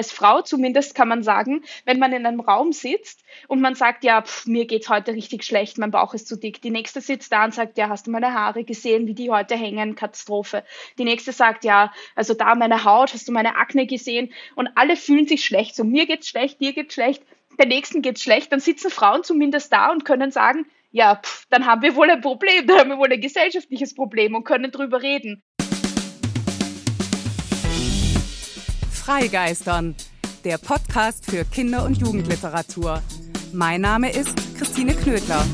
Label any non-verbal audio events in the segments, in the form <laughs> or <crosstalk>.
als Frau zumindest kann man sagen, wenn man in einem Raum sitzt und man sagt, ja, pff, mir geht's heute richtig schlecht, mein Bauch ist zu dick. Die nächste sitzt da und sagt, ja, hast du meine Haare gesehen, wie die heute hängen? Katastrophe. Die nächste sagt, ja, also da meine Haut, hast du meine Akne gesehen? Und alle fühlen sich schlecht. So, mir geht's schlecht, dir geht's schlecht, der nächsten geht's schlecht. Dann sitzen Frauen zumindest da und können sagen, ja, pff, dann haben wir wohl ein Problem, <laughs> dann haben wir wohl ein gesellschaftliches Problem und können drüber reden. Freigeistern, der Podcast für Kinder- und Jugendliteratur. Mein Name ist Christine Knödler.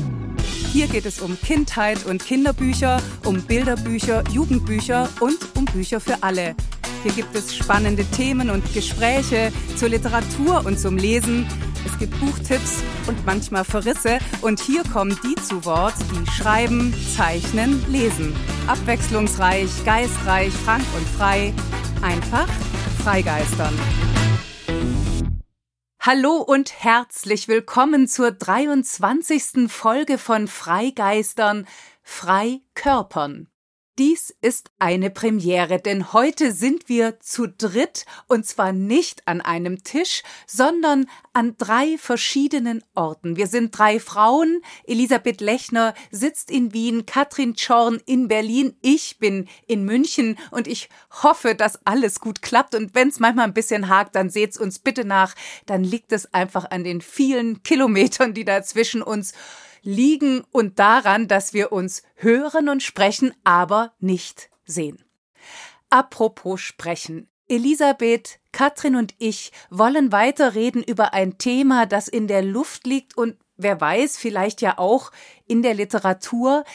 Hier geht es um Kindheit und Kinderbücher, um Bilderbücher, Jugendbücher und um Bücher für alle. Hier gibt es spannende Themen und Gespräche zur Literatur und zum Lesen. Es gibt Buchtipps und manchmal Verrisse. Und hier kommen die zu Wort, die schreiben, zeichnen, lesen. Abwechslungsreich, geistreich, frank und frei. Einfach Freigeistern. Hallo und herzlich willkommen zur 23. Folge von Freigeistern, Freikörpern. Dies ist eine Premiere, denn heute sind wir zu dritt und zwar nicht an einem Tisch, sondern an drei verschiedenen Orten. Wir sind drei Frauen. Elisabeth Lechner sitzt in Wien, Katrin Schorn in Berlin, ich bin in München und ich hoffe, dass alles gut klappt. Und wenn es manchmal ein bisschen hakt, dann seht's uns bitte nach. Dann liegt es einfach an den vielen Kilometern, die da zwischen uns liegen und daran, dass wir uns hören und sprechen, aber nicht sehen. Apropos sprechen. Elisabeth, Katrin und ich wollen weiterreden über ein Thema, das in der Luft liegt und wer weiß, vielleicht ja auch in der Literatur.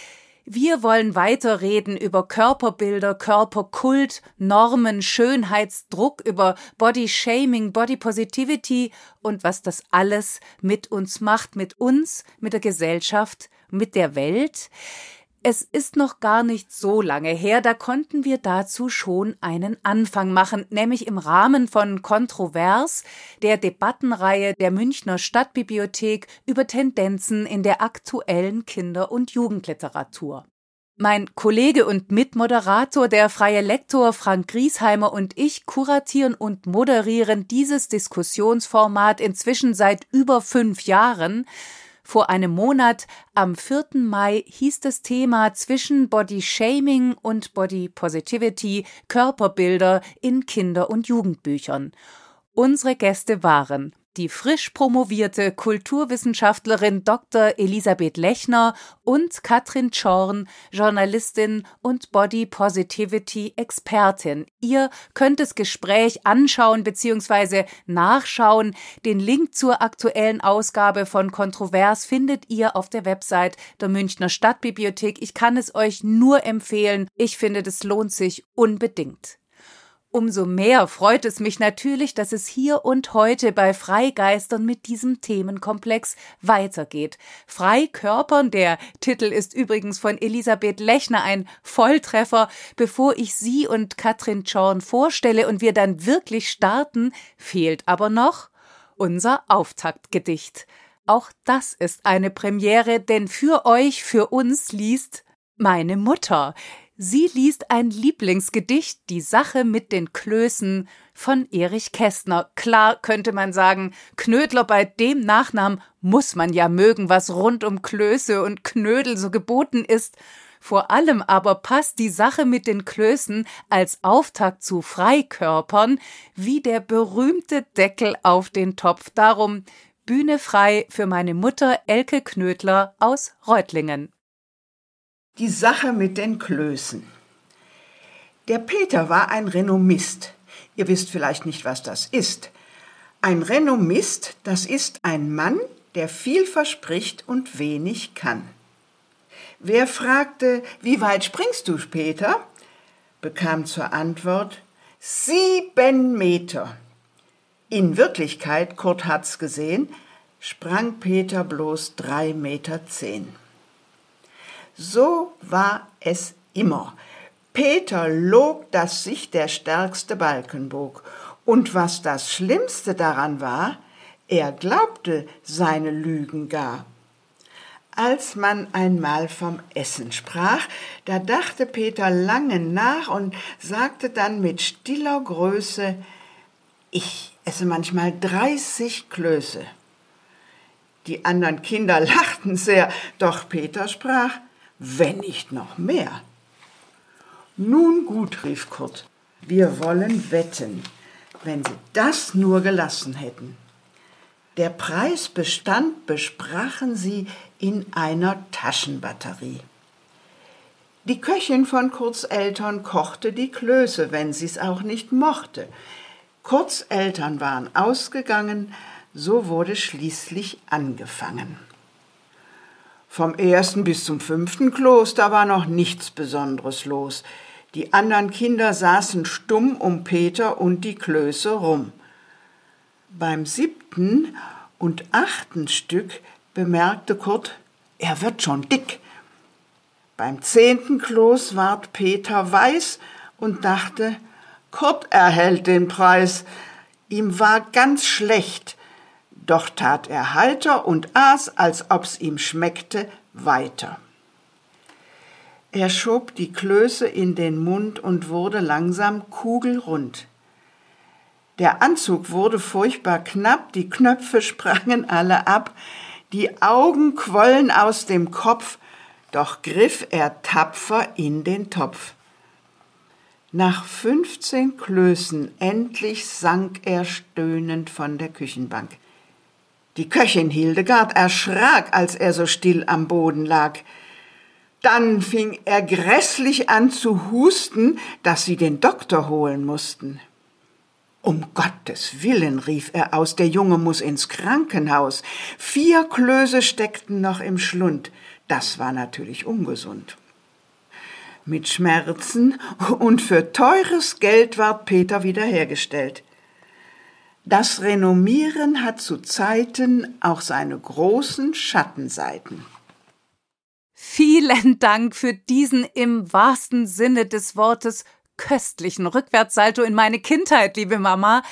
Wir wollen weiterreden über Körperbilder, Körperkult, Normen, Schönheitsdruck, über Body Shaming, Body Positivity und was das alles mit uns macht, mit uns, mit der Gesellschaft, mit der Welt. Es ist noch gar nicht so lange her, da konnten wir dazu schon einen Anfang machen, nämlich im Rahmen von Kontrovers, der Debattenreihe der Münchner Stadtbibliothek über Tendenzen in der aktuellen Kinder- und Jugendliteratur. Mein Kollege und Mitmoderator, der freie Lektor Frank Griesheimer und ich kuratieren und moderieren dieses Diskussionsformat inzwischen seit über fünf Jahren, vor einem Monat, am 4. Mai, hieß das Thema zwischen Body Shaming und Body Positivity Körperbilder in Kinder- und Jugendbüchern. Unsere Gäste waren die frisch promovierte Kulturwissenschaftlerin Dr. Elisabeth Lechner und Katrin Schorn, Journalistin und Body Positivity Expertin. Ihr könnt das Gespräch anschauen bzw. nachschauen. Den Link zur aktuellen Ausgabe von Kontrovers findet ihr auf der Website der Münchner Stadtbibliothek. Ich kann es euch nur empfehlen. Ich finde, das lohnt sich unbedingt. Umso mehr freut es mich natürlich, dass es hier und heute bei Freigeistern mit diesem Themenkomplex weitergeht. Freikörpern, der Titel ist übrigens von Elisabeth Lechner ein Volltreffer. Bevor ich Sie und Katrin Schorn vorstelle und wir dann wirklich starten, fehlt aber noch unser Auftaktgedicht. Auch das ist eine Premiere, denn für euch, für uns liest meine Mutter. Sie liest ein Lieblingsgedicht, Die Sache mit den Klößen von Erich Kästner. Klar könnte man sagen, Knödler bei dem Nachnamen muss man ja mögen, was rund um Klöße und Knödel so geboten ist. Vor allem aber passt die Sache mit den Klößen als Auftakt zu Freikörpern wie der berühmte Deckel auf den Topf. Darum Bühne frei für meine Mutter Elke Knödler aus Reutlingen. Die Sache mit den Klößen. Der Peter war ein Renommist. Ihr wisst vielleicht nicht, was das ist. Ein Renommist, das ist ein Mann, der viel verspricht und wenig kann. Wer fragte, wie weit springst du, Peter? bekam zur Antwort, sieben Meter. In Wirklichkeit, Kurt hat's gesehen, sprang Peter bloß drei Meter zehn. So war es immer. Peter log, dass sich der stärkste Balken bog. Und was das Schlimmste daran war, er glaubte seine Lügen gar. Als man einmal vom Essen sprach, da dachte Peter lange nach und sagte dann mit stiller Größe, Ich esse manchmal 30 Klöße. Die anderen Kinder lachten sehr, doch Peter sprach, wenn nicht noch mehr. Nun gut, rief Kurt, wir wollen wetten, wenn Sie das nur gelassen hätten. Der Preisbestand besprachen sie in einer Taschenbatterie. Die Köchin von Kurts Eltern kochte die Klöße, wenn sie's auch nicht mochte. Kurts Eltern waren ausgegangen, so wurde schließlich angefangen. Vom ersten bis zum fünften Kloster war noch nichts Besonderes los. Die anderen Kinder saßen stumm um Peter und die Klöße rum. Beim siebten und achten Stück bemerkte Kurt, er wird schon dick. Beim zehnten Kloß ward Peter weiß und dachte, Kurt erhält den Preis. Ihm war ganz schlecht, doch tat er heiter und aß, als ob's ihm schmeckte, weiter. Er schob die Klöße in den Mund und wurde langsam kugelrund. Der Anzug wurde furchtbar knapp, die Knöpfe sprangen alle ab, die Augen quollen aus dem Kopf, doch griff er tapfer in den Topf. Nach fünfzehn Klößen endlich sank er stöhnend von der Küchenbank. Die Köchin Hildegard erschrak, als er so still am Boden lag. Dann fing er grässlich an zu husten, dass sie den Doktor holen mussten. Um Gottes Willen, rief er aus, der Junge muss ins Krankenhaus. Vier Klöße steckten noch im Schlund. Das war natürlich ungesund. Mit Schmerzen und für teures Geld ward Peter wiederhergestellt. Das Renommieren hat zu Zeiten auch seine großen Schattenseiten. Vielen Dank für diesen im wahrsten Sinne des Wortes köstlichen Rückwärtssalto in meine Kindheit, liebe Mama.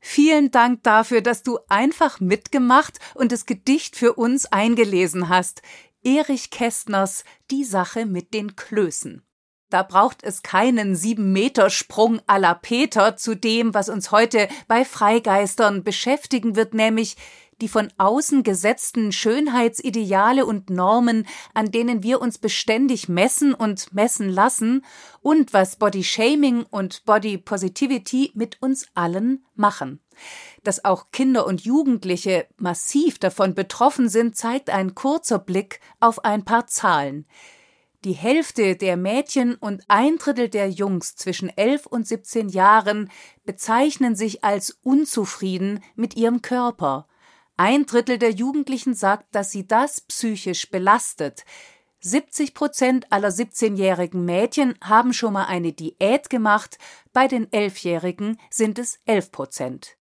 Vielen Dank dafür, dass du einfach mitgemacht und das Gedicht für uns eingelesen hast. Erich Kästners Die Sache mit den Klößen. Da braucht es keinen Sieben-Meter-Sprung à la Peter zu dem, was uns heute bei Freigeistern beschäftigen wird, nämlich die von außen gesetzten Schönheitsideale und Normen, an denen wir uns beständig messen und messen lassen, und was Body Shaming und Body Positivity mit uns allen machen. Dass auch Kinder und Jugendliche massiv davon betroffen sind, zeigt ein kurzer Blick auf ein paar Zahlen. Die Hälfte der Mädchen und ein Drittel der Jungs zwischen 11 und 17 Jahren bezeichnen sich als unzufrieden mit ihrem Körper. Ein Drittel der Jugendlichen sagt, dass sie das psychisch belastet. 70 Prozent aller 17-jährigen Mädchen haben schon mal eine Diät gemacht, bei den 11-jährigen sind es 11 Prozent.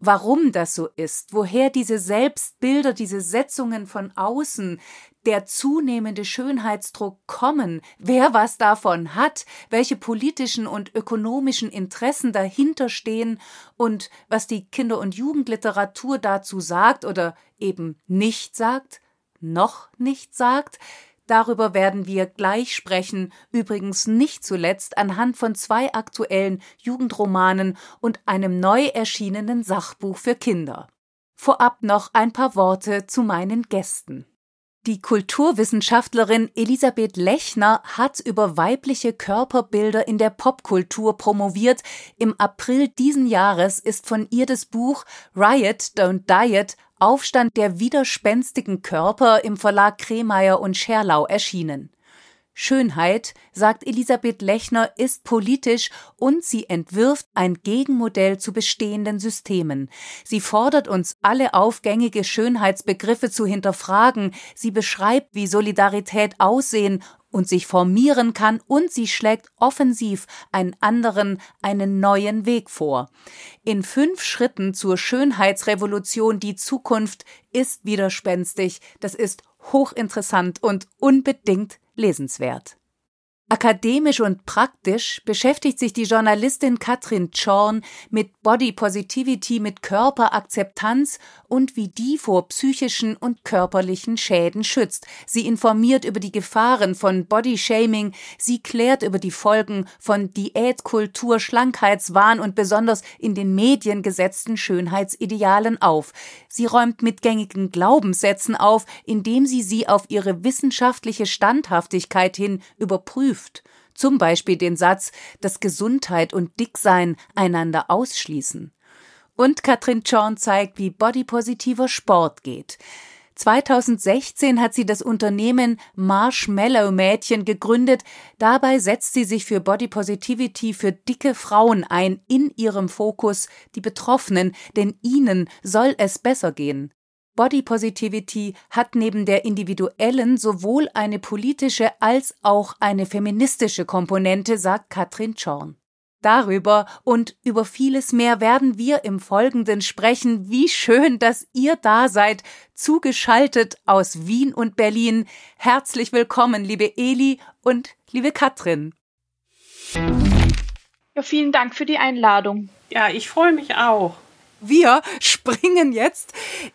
Warum das so ist, woher diese Selbstbilder, diese Setzungen von außen, der zunehmende Schönheitsdruck kommen, wer was davon hat, welche politischen und ökonomischen Interessen dahinter stehen und was die Kinder- und Jugendliteratur dazu sagt oder eben nicht sagt, noch nicht sagt, Darüber werden wir gleich sprechen, übrigens nicht zuletzt anhand von zwei aktuellen Jugendromanen und einem neu erschienenen Sachbuch für Kinder. Vorab noch ein paar Worte zu meinen Gästen. Die Kulturwissenschaftlerin Elisabeth Lechner hat über weibliche Körperbilder in der Popkultur promoviert. Im April diesen Jahres ist von ihr das Buch Riot Don't Diet Aufstand der widerspenstigen Körper im Verlag Kremeyer und Scherlau erschienen. Schönheit, sagt Elisabeth Lechner, ist politisch und sie entwirft ein Gegenmodell zu bestehenden Systemen. Sie fordert uns alle aufgängige Schönheitsbegriffe zu hinterfragen. Sie beschreibt, wie Solidarität aussehen und sich formieren kann und sie schlägt offensiv einen anderen, einen neuen Weg vor. In fünf Schritten zur Schönheitsrevolution die Zukunft ist widerspenstig, das ist hochinteressant und unbedingt lesenswert. Akademisch und praktisch beschäftigt sich die Journalistin Katrin Zorn mit Body Positivity, mit Körperakzeptanz und wie die vor psychischen und körperlichen Schäden schützt. Sie informiert über die Gefahren von Bodyshaming, sie klärt über die Folgen von Diätkultur, Schlankheitswahn und besonders in den Medien gesetzten Schönheitsidealen auf. Sie räumt mit gängigen Glaubenssätzen auf, indem sie sie auf ihre wissenschaftliche Standhaftigkeit hin überprüft prüft, zum Beispiel den Satz, dass Gesundheit und Dicksein einander ausschließen. Und Katrin Chorn zeigt, wie bodypositiver Sport geht. 2016 hat sie das Unternehmen Marshmallow Mädchen gegründet. Dabei setzt sie sich für Body Positivity für dicke Frauen ein, in ihrem Fokus die Betroffenen, denn ihnen soll es besser gehen. Body Positivity hat neben der individuellen sowohl eine politische als auch eine feministische Komponente, sagt Katrin Schorn. Darüber und über vieles mehr werden wir im Folgenden sprechen. Wie schön, dass ihr da seid, zugeschaltet aus Wien und Berlin. Herzlich willkommen, liebe Eli und liebe Katrin. Ja, vielen Dank für die Einladung. Ja, ich freue mich auch. Wir springen jetzt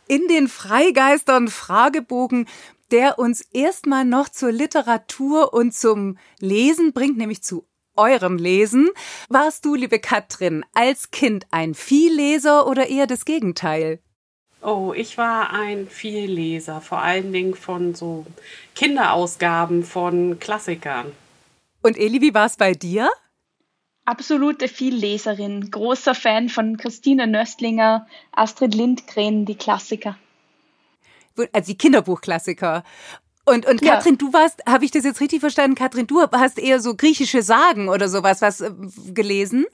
in den Freigeistern Fragebogen, der uns erstmal noch zur Literatur und zum Lesen bringt, nämlich zu eurem Lesen. Warst du, liebe Katrin, als Kind ein Vielleser oder eher das Gegenteil? Oh, ich war ein Vielleser, vor allen Dingen von so Kinderausgaben von Klassikern. Und Eli, wie war es bei dir? Absolute Vielleserin, großer Fan von Christine Nöstlinger, Astrid Lindgren, die Klassiker. Also die Kinderbuchklassiker. Und, und Katrin, ja. du warst, habe ich das jetzt richtig verstanden, Katrin, du hast eher so griechische Sagen oder sowas was äh, gelesen?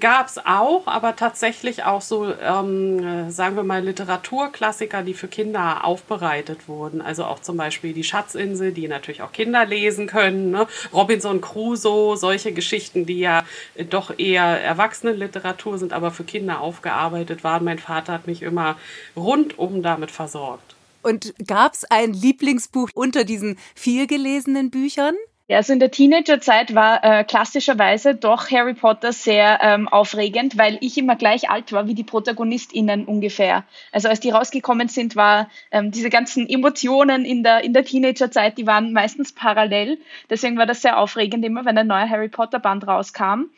Gab es auch, aber tatsächlich auch so, ähm, sagen wir mal, Literaturklassiker, die für Kinder aufbereitet wurden. Also auch zum Beispiel die Schatzinsel, die natürlich auch Kinder lesen können. Ne? Robinson Crusoe, solche Geschichten, die ja doch eher Erwachsenenliteratur sind, aber für Kinder aufgearbeitet waren. Mein Vater hat mich immer rundum damit versorgt. Und gab es ein Lieblingsbuch unter diesen viel gelesenen Büchern? Ja, also in der Teenagerzeit war äh, klassischerweise doch Harry Potter sehr ähm, aufregend, weil ich immer gleich alt war wie die ProtagonistInnen ungefähr. Also als die rausgekommen sind, war ähm, diese ganzen Emotionen in der, in der Teenagerzeit, die waren meistens parallel. Deswegen war das sehr aufregend immer, wenn ein neuer Harry Potter Band rauskam.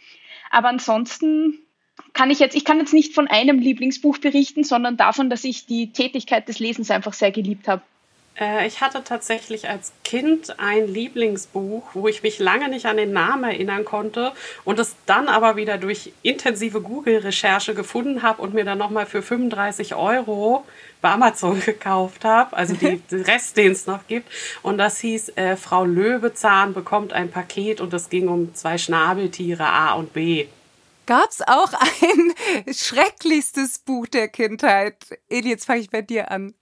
Aber ansonsten kann ich jetzt, ich kann jetzt nicht von einem Lieblingsbuch berichten, sondern davon, dass ich die Tätigkeit des Lesens einfach sehr geliebt habe. Äh, ich hatte tatsächlich als Kind ein Lieblingsbuch, wo ich mich lange nicht an den Namen erinnern konnte und es dann aber wieder durch intensive Google-Recherche gefunden habe und mir dann nochmal für 35 Euro bei Amazon <laughs> gekauft habe, also die, <laughs> den Rest, den es noch gibt. Und das hieß, äh, Frau Löwezahn bekommt ein Paket und es ging um zwei Schnabeltiere A und B. Gab es auch ein <laughs> schrecklichstes Buch der Kindheit? Eli, jetzt fange ich bei dir an.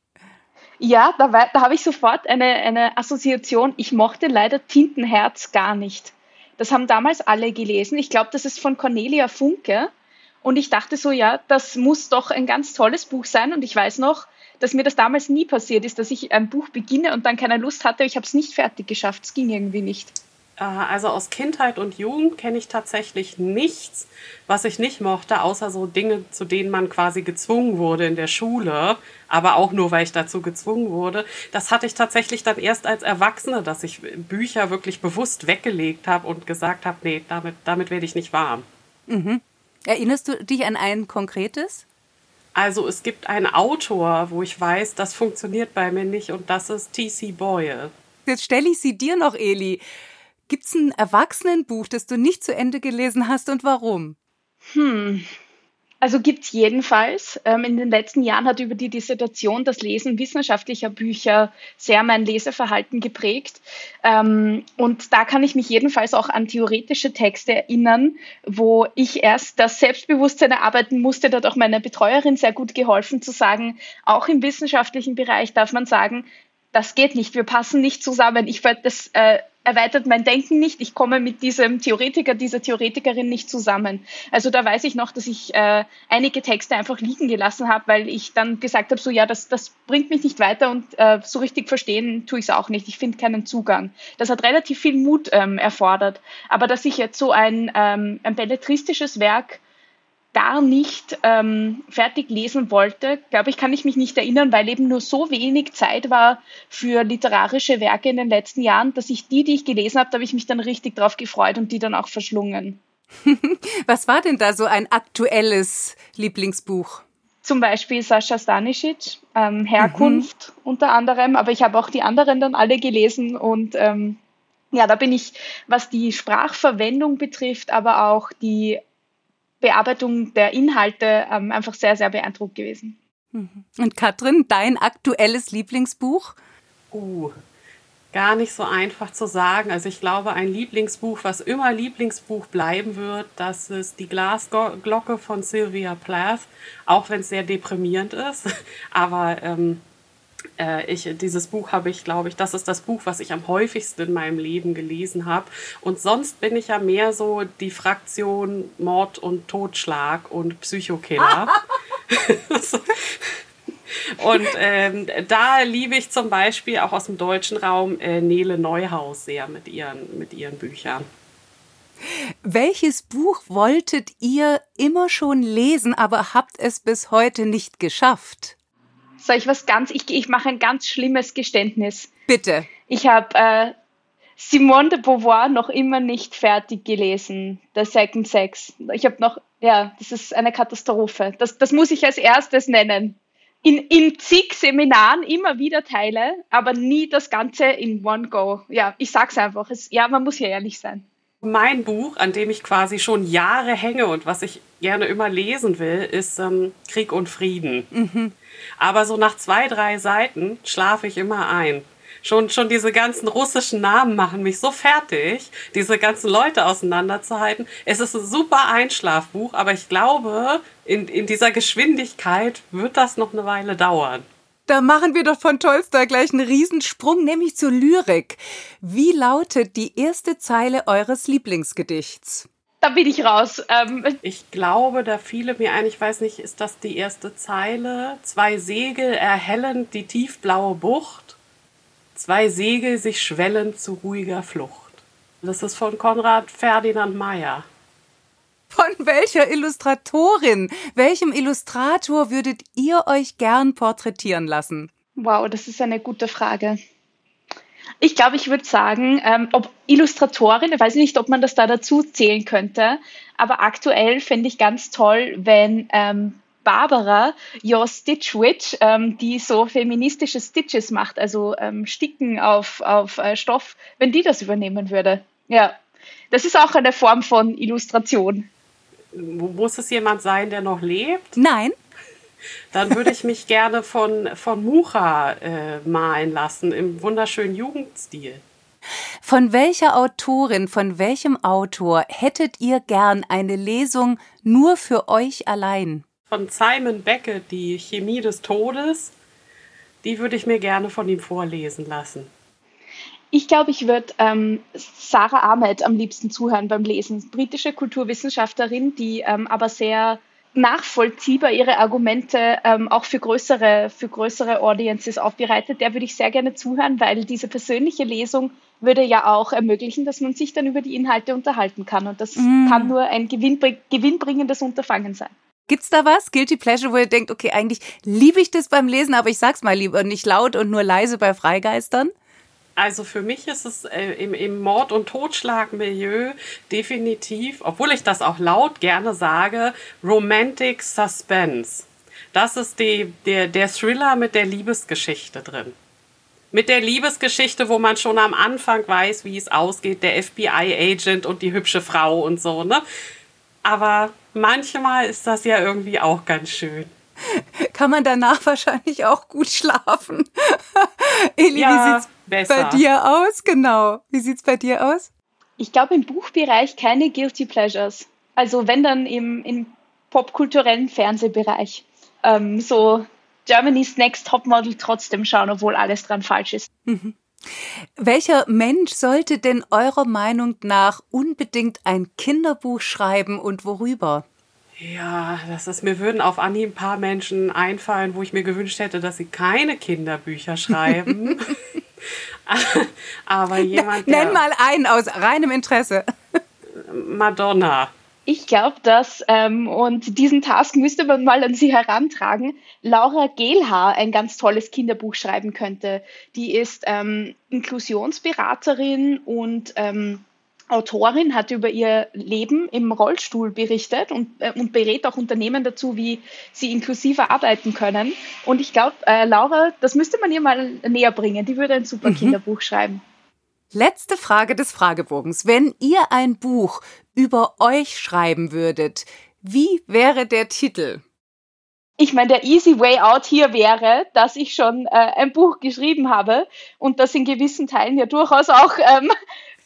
Ja, da, da habe ich sofort eine, eine Assoziation. Ich mochte leider Tintenherz gar nicht. Das haben damals alle gelesen. Ich glaube, das ist von Cornelia Funke. Und ich dachte so, ja, das muss doch ein ganz tolles Buch sein. Und ich weiß noch, dass mir das damals nie passiert ist, dass ich ein Buch beginne und dann keine Lust hatte. Ich habe es nicht fertig geschafft. Es ging irgendwie nicht. Äh, also aus Kindheit und Jugend kenne ich tatsächlich nichts, was ich nicht mochte, außer so Dinge, zu denen man quasi gezwungen wurde in der Schule, aber auch nur, weil ich dazu gezwungen wurde. Das hatte ich tatsächlich dann erst als Erwachsene, dass ich Bücher wirklich bewusst weggelegt habe und gesagt habe, nee, damit, damit werde ich nicht warm. Mhm. Erinnerst du dich an ein konkretes? Also es gibt einen Autor, wo ich weiß, das funktioniert bei mir nicht und das ist T.C. Boyle. Jetzt stelle ich sie dir noch, Eli. Gibt es ein Erwachsenenbuch, das du nicht zu Ende gelesen hast und warum? Hm. Also gibt es jedenfalls. Ähm, in den letzten Jahren hat über die Dissertation das Lesen wissenschaftlicher Bücher sehr mein Leseverhalten geprägt. Ähm, und da kann ich mich jedenfalls auch an theoretische Texte erinnern, wo ich erst das Selbstbewusstsein erarbeiten musste. Da hat auch meine Betreuerin sehr gut geholfen zu sagen, auch im wissenschaftlichen Bereich darf man sagen, das geht nicht, wir passen nicht zusammen. Ich werde das äh, erweitert mein Denken nicht. Ich komme mit diesem Theoretiker, dieser Theoretikerin nicht zusammen. Also da weiß ich noch, dass ich äh, einige Texte einfach liegen gelassen habe, weil ich dann gesagt habe, so ja, das, das bringt mich nicht weiter und äh, so richtig verstehen tue ich es auch nicht. Ich finde keinen Zugang. Das hat relativ viel Mut ähm, erfordert. Aber dass ich jetzt so ein, ähm, ein belletristisches Werk gar nicht ähm, fertig lesen wollte, glaube ich, kann ich mich nicht erinnern, weil eben nur so wenig Zeit war für literarische Werke in den letzten Jahren, dass ich die, die ich gelesen habe, da habe ich mich dann richtig drauf gefreut und die dann auch verschlungen. <laughs> Was war denn da so ein aktuelles Lieblingsbuch? Zum Beispiel Sascha Stanisic, ähm, Herkunft mhm. unter anderem, aber ich habe auch die anderen dann alle gelesen und ähm, ja, da bin ich, was die Sprachverwendung betrifft, aber auch die Bearbeitung der Inhalte ähm, einfach sehr, sehr beeindruckt gewesen. Mhm. Und Katrin, dein aktuelles Lieblingsbuch? Uh, gar nicht so einfach zu sagen. Also ich glaube, ein Lieblingsbuch, was immer Lieblingsbuch bleiben wird, das ist die Glasglocke von Sylvia Plath, auch wenn es sehr deprimierend ist. <laughs> Aber ähm, äh, ich, dieses Buch habe ich, glaube ich, das ist das Buch, was ich am häufigsten in meinem Leben gelesen habe. Und sonst bin ich ja mehr so die Fraktion Mord und Totschlag und Psychokiller. <laughs> Und ähm, da liebe ich zum Beispiel auch aus dem deutschen Raum äh, Nele Neuhaus sehr mit ihren, mit ihren Büchern. Welches Buch wolltet ihr immer schon lesen, aber habt es bis heute nicht geschafft? Soll ich was ganz, ich, ich mache ein ganz schlimmes Geständnis. Bitte. Ich habe äh, Simone de Beauvoir noch immer nicht fertig gelesen, The Second Sex. Ich habe noch, ja, das ist eine Katastrophe. Das, das muss ich als erstes nennen. In, in zig Seminaren immer wieder Teile, aber nie das Ganze in one go. Ja, ich sag's einfach. Es, ja, man muss ja ehrlich sein. Mein Buch, an dem ich quasi schon Jahre hänge und was ich gerne immer lesen will, ist ähm, Krieg und Frieden. Mhm. Aber so nach zwei, drei Seiten schlafe ich immer ein. Schon, schon diese ganzen russischen Namen machen mich so fertig, diese ganzen Leute auseinanderzuhalten. Es ist ein super Einschlafbuch, aber ich glaube, in, in dieser Geschwindigkeit wird das noch eine Weile dauern. Da machen wir doch von Tolstoi gleich einen Riesensprung, nämlich zur Lyrik. Wie lautet die erste Zeile eures Lieblingsgedichts? da bin ich raus. Ähm, ich glaube, da fiele mir ein, ich weiß nicht, ist das die erste Zeile? Zwei Segel erhellend die tiefblaue Bucht, zwei Segel sich schwellend zu ruhiger Flucht. Das ist von Konrad Ferdinand Meyer. Von welcher Illustratorin, welchem Illustrator würdet ihr euch gern porträtieren lassen? Wow, das ist eine gute Frage. Ich glaube, ich würde sagen, ähm, ob Illustratorin, ich weiß nicht, ob man das da dazu zählen könnte, aber aktuell finde ich ganz toll, wenn ähm, Barbara, Your Stitch Witch, ähm, die so feministische Stitches macht, also ähm, Sticken auf, auf äh, Stoff, wenn die das übernehmen würde. Ja, das ist auch eine Form von Illustration. Muss es jemand sein, der noch lebt? Nein dann würde ich mich gerne von, von Mucha äh, malen lassen im wunderschönen Jugendstil. Von welcher Autorin, von welchem Autor hättet ihr gern eine Lesung nur für euch allein? Von Simon Beckett, die Chemie des Todes. Die würde ich mir gerne von ihm vorlesen lassen. Ich glaube, ich würde ähm, Sarah Ahmed am liebsten zuhören beim Lesen. Britische Kulturwissenschaftlerin, die ähm, aber sehr nachvollziehbar ihre Argumente ähm, auch für größere, für größere Audiences aufbereitet, der würde ich sehr gerne zuhören, weil diese persönliche Lesung würde ja auch ermöglichen, dass man sich dann über die Inhalte unterhalten kann. Und das mm. kann nur ein gewinnbring gewinnbringendes Unterfangen sein. Gibt's da was, Guilty Pleasure, wo ihr denkt, okay, eigentlich liebe ich das beim Lesen, aber ich sag's mal lieber nicht laut und nur leise bei Freigeistern? Also für mich ist es äh, im, im Mord- und Totschlagmilieu definitiv, obwohl ich das auch laut gerne sage, Romantic Suspense. Das ist die, der, der Thriller mit der Liebesgeschichte drin. Mit der Liebesgeschichte, wo man schon am Anfang weiß, wie es ausgeht, der FBI-Agent und die hübsche Frau und so, ne? Aber manchmal ist das ja irgendwie auch ganz schön. Kann man danach wahrscheinlich auch gut schlafen. <laughs> Eli, ja. wie sieht's Besser. bei dir aus? Genau. Wie sieht es bei dir aus? Ich glaube im Buchbereich keine Guilty Pleasures. Also wenn dann im, im popkulturellen Fernsehbereich. Ähm, so Germany's Next Topmodel trotzdem schauen, obwohl alles dran falsch ist. Mhm. Welcher Mensch sollte denn eurer Meinung nach unbedingt ein Kinderbuch schreiben und worüber? Ja, das ist, mir würden auf Anhieb ein paar Menschen einfallen, wo ich mir gewünscht hätte, dass sie keine Kinderbücher schreiben. <laughs> <laughs> Aber jemand. Nenn mal einen aus reinem Interesse. Madonna. Ich glaube, dass, ähm, und diesen Task müsste man mal an sie herantragen, Laura Gehlhaar ein ganz tolles Kinderbuch schreiben könnte. Die ist ähm, Inklusionsberaterin und ähm, Autorin, hat über ihr Leben im Rollstuhl berichtet und, äh, und berät auch Unternehmen dazu, wie sie inklusiver arbeiten können. Und ich glaube, äh, Laura, das müsste man ihr mal näher bringen. Die würde ein super mhm. Kinderbuch schreiben. Letzte Frage des Fragebogens. Wenn ihr ein Buch über euch schreiben würdet, wie wäre der Titel? Ich meine, der easy way out hier wäre, dass ich schon äh, ein Buch geschrieben habe und das in gewissen Teilen ja durchaus auch ähm,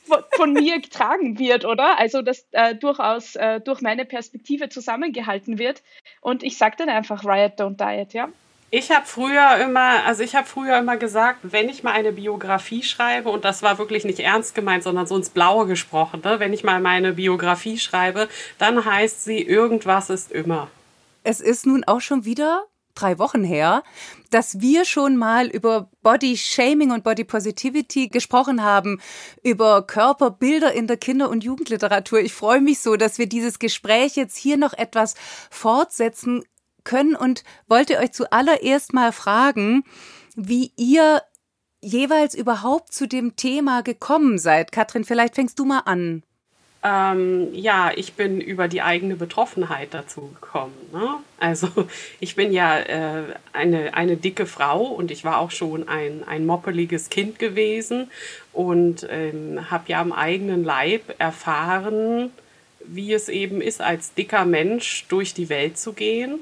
von, von, mir getragen wird, oder? Also, dass äh, durchaus äh, durch meine Perspektive zusammengehalten wird. Und ich sage dann einfach Riot Don't Diet, ja. Ich habe früher immer, also ich habe früher immer gesagt, wenn ich mal eine Biografie schreibe, und das war wirklich nicht ernst gemeint, sondern so ins Blaue gesprochen, ne? wenn ich mal meine Biografie schreibe, dann heißt sie, irgendwas ist immer. Es ist nun auch schon wieder drei Wochen her, dass wir schon mal über Body Shaming und Body Positivity gesprochen haben, über Körperbilder in der Kinder- und Jugendliteratur. Ich freue mich so, dass wir dieses Gespräch jetzt hier noch etwas fortsetzen können und wollte euch zuallererst mal fragen, wie ihr jeweils überhaupt zu dem Thema gekommen seid. Katrin, vielleicht fängst du mal an. Ähm, ja, ich bin über die eigene Betroffenheit dazu gekommen. Ne? Also <laughs> ich bin ja äh, eine, eine dicke Frau und ich war auch schon ein, ein moppeliges Kind gewesen und ähm, habe ja am eigenen Leib erfahren, wie es eben ist, als dicker Mensch durch die Welt zu gehen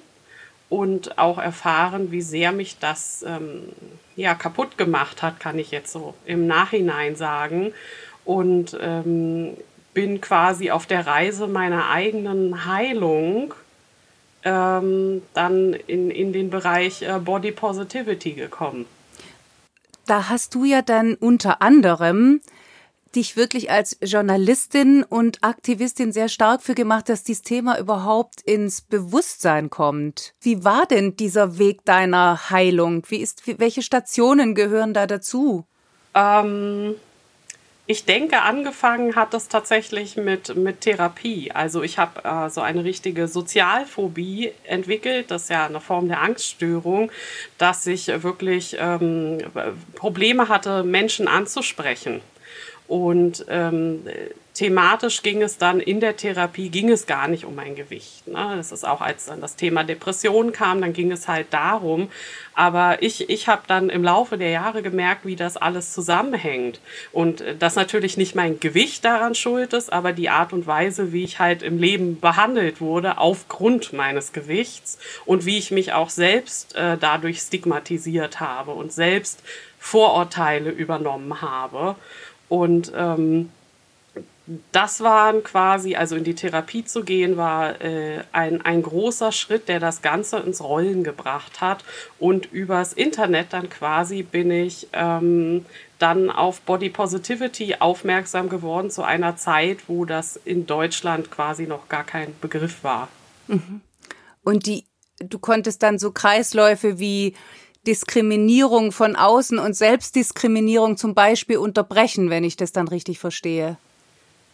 und auch erfahren, wie sehr mich das ähm, ja, kaputt gemacht hat, kann ich jetzt so im Nachhinein sagen. Und ähm, bin quasi auf der Reise meiner eigenen Heilung ähm, dann in, in den Bereich äh, Body Positivity gekommen. Da hast du ja dann unter anderem dich wirklich als Journalistin und Aktivistin sehr stark für gemacht, dass dieses Thema überhaupt ins Bewusstsein kommt. Wie war denn dieser Weg deiner Heilung? Wie ist, welche Stationen gehören da dazu? Ähm, ich denke, angefangen hat es tatsächlich mit, mit Therapie. Also ich habe äh, so eine richtige Sozialphobie entwickelt. Das ist ja eine Form der Angststörung, dass ich wirklich ähm, Probleme hatte, Menschen anzusprechen. Und ähm, thematisch ging es dann in der Therapie, ging es gar nicht um mein Gewicht. Ne? Das ist auch, als dann das Thema Depression kam, dann ging es halt darum. Aber ich, ich habe dann im Laufe der Jahre gemerkt, wie das alles zusammenhängt. Und äh, dass natürlich nicht mein Gewicht daran schuld ist, aber die Art und Weise, wie ich halt im Leben behandelt wurde, aufgrund meines Gewichts und wie ich mich auch selbst äh, dadurch stigmatisiert habe und selbst Vorurteile übernommen habe. Und ähm, das waren quasi, also in die Therapie zu gehen, war äh, ein, ein großer Schritt, der das Ganze ins Rollen gebracht hat. Und übers Internet dann quasi bin ich ähm, dann auf Body Positivity aufmerksam geworden zu einer Zeit, wo das in Deutschland quasi noch gar kein Begriff war. Mhm. Und die, du konntest dann so Kreisläufe wie Diskriminierung von außen und Selbstdiskriminierung zum Beispiel unterbrechen, wenn ich das dann richtig verstehe?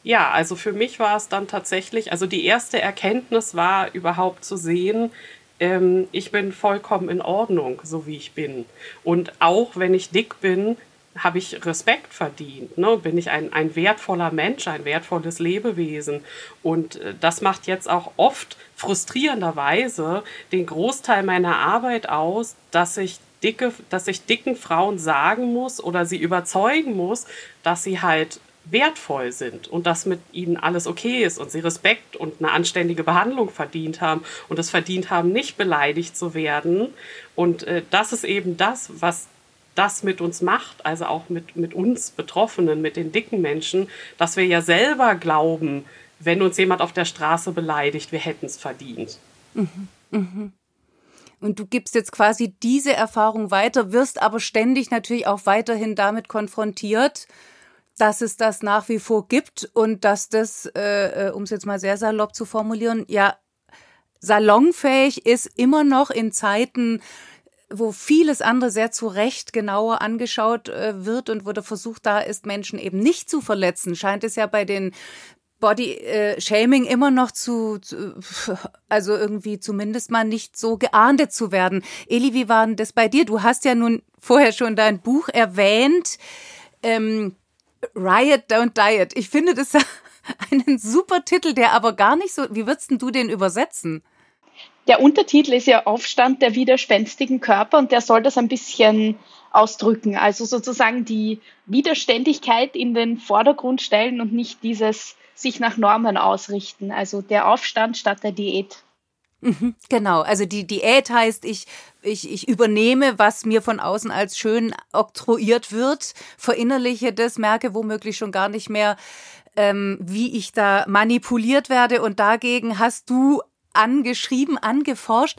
Ja, also für mich war es dann tatsächlich, also die erste Erkenntnis war überhaupt zu sehen, ähm, ich bin vollkommen in Ordnung, so wie ich bin. Und auch wenn ich dick bin, habe ich Respekt verdient, ne? bin ich ein, ein wertvoller Mensch, ein wertvolles Lebewesen. Und äh, das macht jetzt auch oft frustrierenderweise den Großteil meiner Arbeit aus, dass ich dicke, dass ich dicken Frauen sagen muss oder sie überzeugen muss, dass sie halt wertvoll sind und dass mit ihnen alles okay ist und sie Respekt und eine anständige Behandlung verdient haben und es verdient haben, nicht beleidigt zu werden. Und äh, das ist eben das, was das mit uns macht, also auch mit, mit uns Betroffenen, mit den dicken Menschen, dass wir ja selber glauben, wenn uns jemand auf der Straße beleidigt, wir hätten es verdient. Mhm, mhm. Und du gibst jetzt quasi diese Erfahrung weiter, wirst aber ständig natürlich auch weiterhin damit konfrontiert, dass es das nach wie vor gibt und dass das, äh, äh um es jetzt mal sehr salopp zu formulieren, ja salonfähig ist, immer noch in Zeiten, wo vieles andere sehr zu Recht genauer angeschaut äh, wird und wo der Versuch da ist, Menschen eben nicht zu verletzen, scheint es ja bei den Body äh, Shaming immer noch zu, zu, <laughs> also irgendwie zumindest mal nicht so geahndet zu werden. Eli, wie war denn das bei dir? Du hast ja nun vorher schon dein Buch erwähnt, ähm, Riot Don't Diet. Ich finde das <laughs> einen super Titel, der aber gar nicht so. Wie würdest du den übersetzen? Der Untertitel ist ja Aufstand der widerspenstigen Körper und der soll das ein bisschen ausdrücken. Also sozusagen die Widerständigkeit in den Vordergrund stellen und nicht dieses sich nach Normen ausrichten. Also der Aufstand statt der Diät. Mhm, genau, also die Diät heißt, ich, ich, ich übernehme, was mir von außen als schön oktroyiert wird, verinnerliche das, merke womöglich schon gar nicht mehr, ähm, wie ich da manipuliert werde. Und dagegen hast du angeschrieben, angeforscht.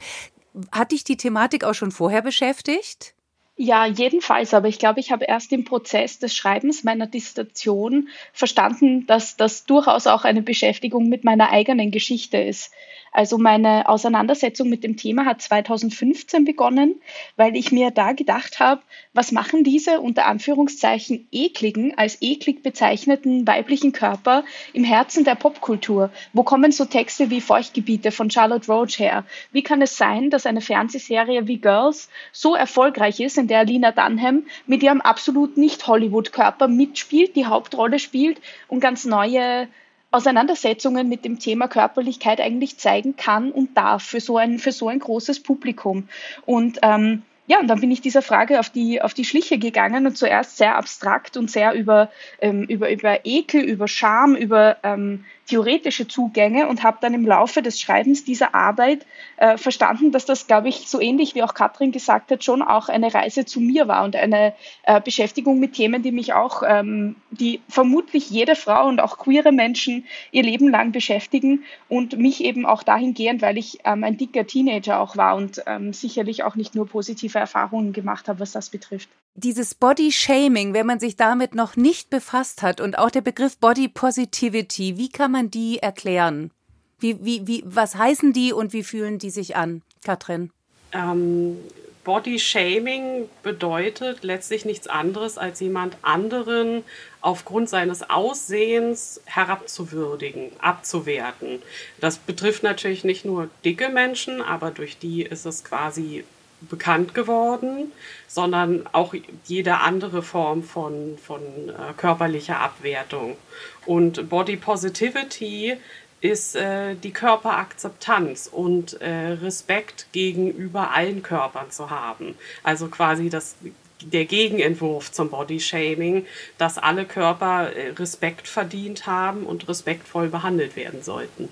Hat dich die Thematik auch schon vorher beschäftigt? Ja, jedenfalls, aber ich glaube, ich habe erst im Prozess des Schreibens meiner Dissertation verstanden, dass das durchaus auch eine Beschäftigung mit meiner eigenen Geschichte ist. Also meine Auseinandersetzung mit dem Thema hat 2015 begonnen, weil ich mir da gedacht habe, was machen diese unter Anführungszeichen ekligen, als eklig bezeichneten weiblichen Körper im Herzen der Popkultur? Wo kommen so Texte wie Feuchtgebiete von Charlotte Roach her? Wie kann es sein, dass eine Fernsehserie wie Girls so erfolgreich ist, der Lina Dunham mit ihrem absolut nicht Hollywood-Körper mitspielt, die Hauptrolle spielt und ganz neue Auseinandersetzungen mit dem Thema Körperlichkeit eigentlich zeigen kann und darf für so ein, für so ein großes Publikum. Und ähm, ja, und dann bin ich dieser Frage auf die, auf die Schliche gegangen und zuerst sehr abstrakt und sehr über, ähm, über, über Ekel, über Scham, über ähm, theoretische Zugänge und habe dann im Laufe des Schreibens dieser Arbeit äh, verstanden, dass das, glaube ich, so ähnlich wie auch Katrin gesagt hat, schon auch eine Reise zu mir war und eine äh, Beschäftigung mit Themen, die mich auch, ähm, die vermutlich jede Frau und auch queere Menschen ihr Leben lang beschäftigen und mich eben auch dahingehend, weil ich ähm, ein dicker Teenager auch war und ähm, sicherlich auch nicht nur positive Erfahrungen gemacht habe, was das betrifft dieses Body Shaming, wenn man sich damit noch nicht befasst hat und auch der Begriff Body Positivity, wie kann man die erklären? Wie, wie, wie, was heißen die und wie fühlen die sich an, Katrin? Ähm, Body Shaming bedeutet letztlich nichts anderes, als jemand anderen aufgrund seines Aussehens herabzuwürdigen, abzuwerten. Das betrifft natürlich nicht nur dicke Menschen, aber durch die ist es quasi bekannt geworden, sondern auch jede andere Form von, von äh, körperlicher Abwertung. Und Body Positivity ist äh, die Körperakzeptanz und äh, Respekt gegenüber allen Körpern zu haben. Also quasi das, der Gegenentwurf zum Body Shaming, dass alle Körper äh, Respekt verdient haben und respektvoll behandelt werden sollten.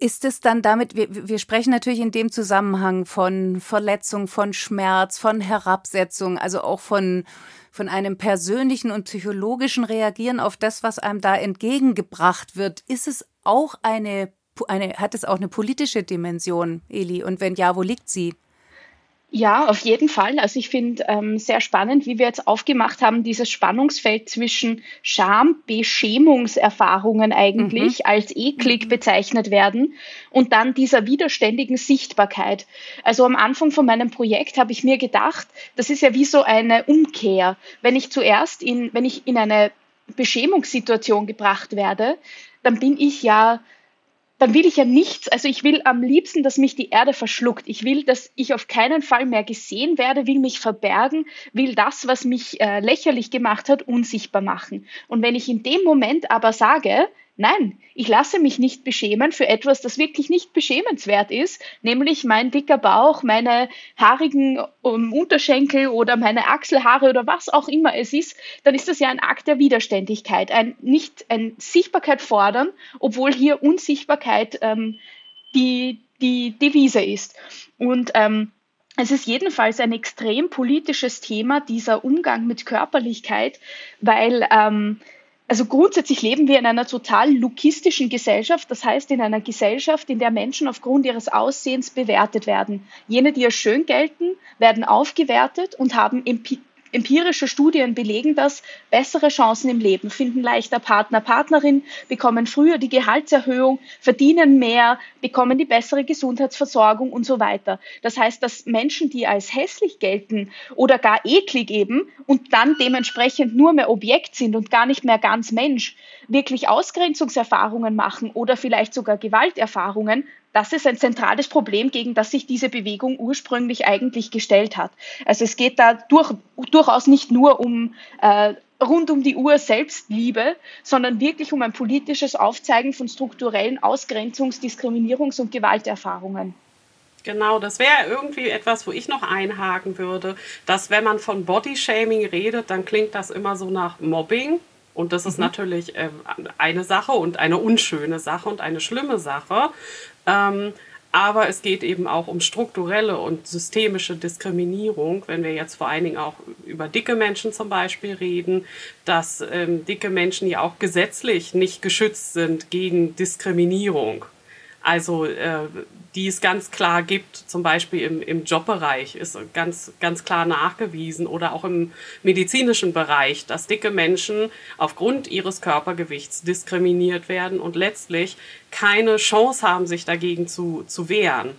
Ist es dann damit, wir, wir sprechen natürlich in dem Zusammenhang von Verletzung, von Schmerz, von Herabsetzung, also auch von, von einem persönlichen und psychologischen Reagieren auf das, was einem da entgegengebracht wird. Ist es auch eine, eine hat es auch eine politische Dimension, Eli? Und wenn ja, wo liegt sie? Ja, auf jeden Fall. Also ich finde ähm, sehr spannend, wie wir jetzt aufgemacht haben, dieses Spannungsfeld zwischen Scham-Beschämungserfahrungen eigentlich mhm. als eklig mhm. bezeichnet werden und dann dieser widerständigen Sichtbarkeit. Also am Anfang von meinem Projekt habe ich mir gedacht, das ist ja wie so eine Umkehr. Wenn ich zuerst in, wenn ich in eine Beschämungssituation gebracht werde, dann bin ich ja dann will ich ja nichts, also ich will am liebsten, dass mich die Erde verschluckt. Ich will, dass ich auf keinen Fall mehr gesehen werde, will mich verbergen, will das, was mich äh, lächerlich gemacht hat, unsichtbar machen. Und wenn ich in dem Moment aber sage, Nein, ich lasse mich nicht beschämen für etwas, das wirklich nicht beschämenswert ist, nämlich mein dicker Bauch, meine haarigen um, Unterschenkel oder meine Achselhaare oder was auch immer es ist, dann ist das ja ein Akt der Widerständigkeit, ein nicht ein Sichtbarkeit fordern, obwohl hier Unsichtbarkeit ähm, die, die Devise ist. Und ähm, es ist jedenfalls ein extrem politisches Thema, dieser Umgang mit Körperlichkeit, weil ähm, also grundsätzlich leben wir in einer total lukistischen Gesellschaft, das heißt in einer Gesellschaft, in der Menschen aufgrund ihres Aussehens bewertet werden. Jene, die als schön gelten, werden aufgewertet und haben Empirische Studien belegen das, bessere Chancen im Leben, finden leichter Partner, Partnerin, bekommen früher die Gehaltserhöhung, verdienen mehr, bekommen die bessere Gesundheitsversorgung und so weiter. Das heißt, dass Menschen, die als hässlich gelten oder gar eklig eben und dann dementsprechend nur mehr Objekt sind und gar nicht mehr ganz Mensch, wirklich Ausgrenzungserfahrungen machen oder vielleicht sogar Gewalterfahrungen, das ist ein zentrales Problem, gegen das sich diese Bewegung ursprünglich eigentlich gestellt hat. Also es geht da durch, durchaus nicht nur um äh, rund um die Uhr Selbstliebe, sondern wirklich um ein politisches Aufzeigen von strukturellen Ausgrenzungs-, Diskriminierungs- und Gewalterfahrungen. Genau, das wäre irgendwie etwas, wo ich noch einhaken würde, dass wenn man von Bodyshaming redet, dann klingt das immer so nach Mobbing. Und das ist mhm. natürlich äh, eine Sache und eine unschöne Sache und eine schlimme Sache. Ähm, aber es geht eben auch um strukturelle und systemische Diskriminierung, wenn wir jetzt vor allen Dingen auch über dicke Menschen zum Beispiel reden, dass ähm, dicke Menschen ja auch gesetzlich nicht geschützt sind gegen Diskriminierung. Also äh, die es ganz klar gibt, zum Beispiel im, im Jobbereich, ist ganz, ganz klar nachgewiesen oder auch im medizinischen Bereich, dass dicke Menschen aufgrund ihres Körpergewichts diskriminiert werden und letztlich keine Chance haben, sich dagegen zu, zu wehren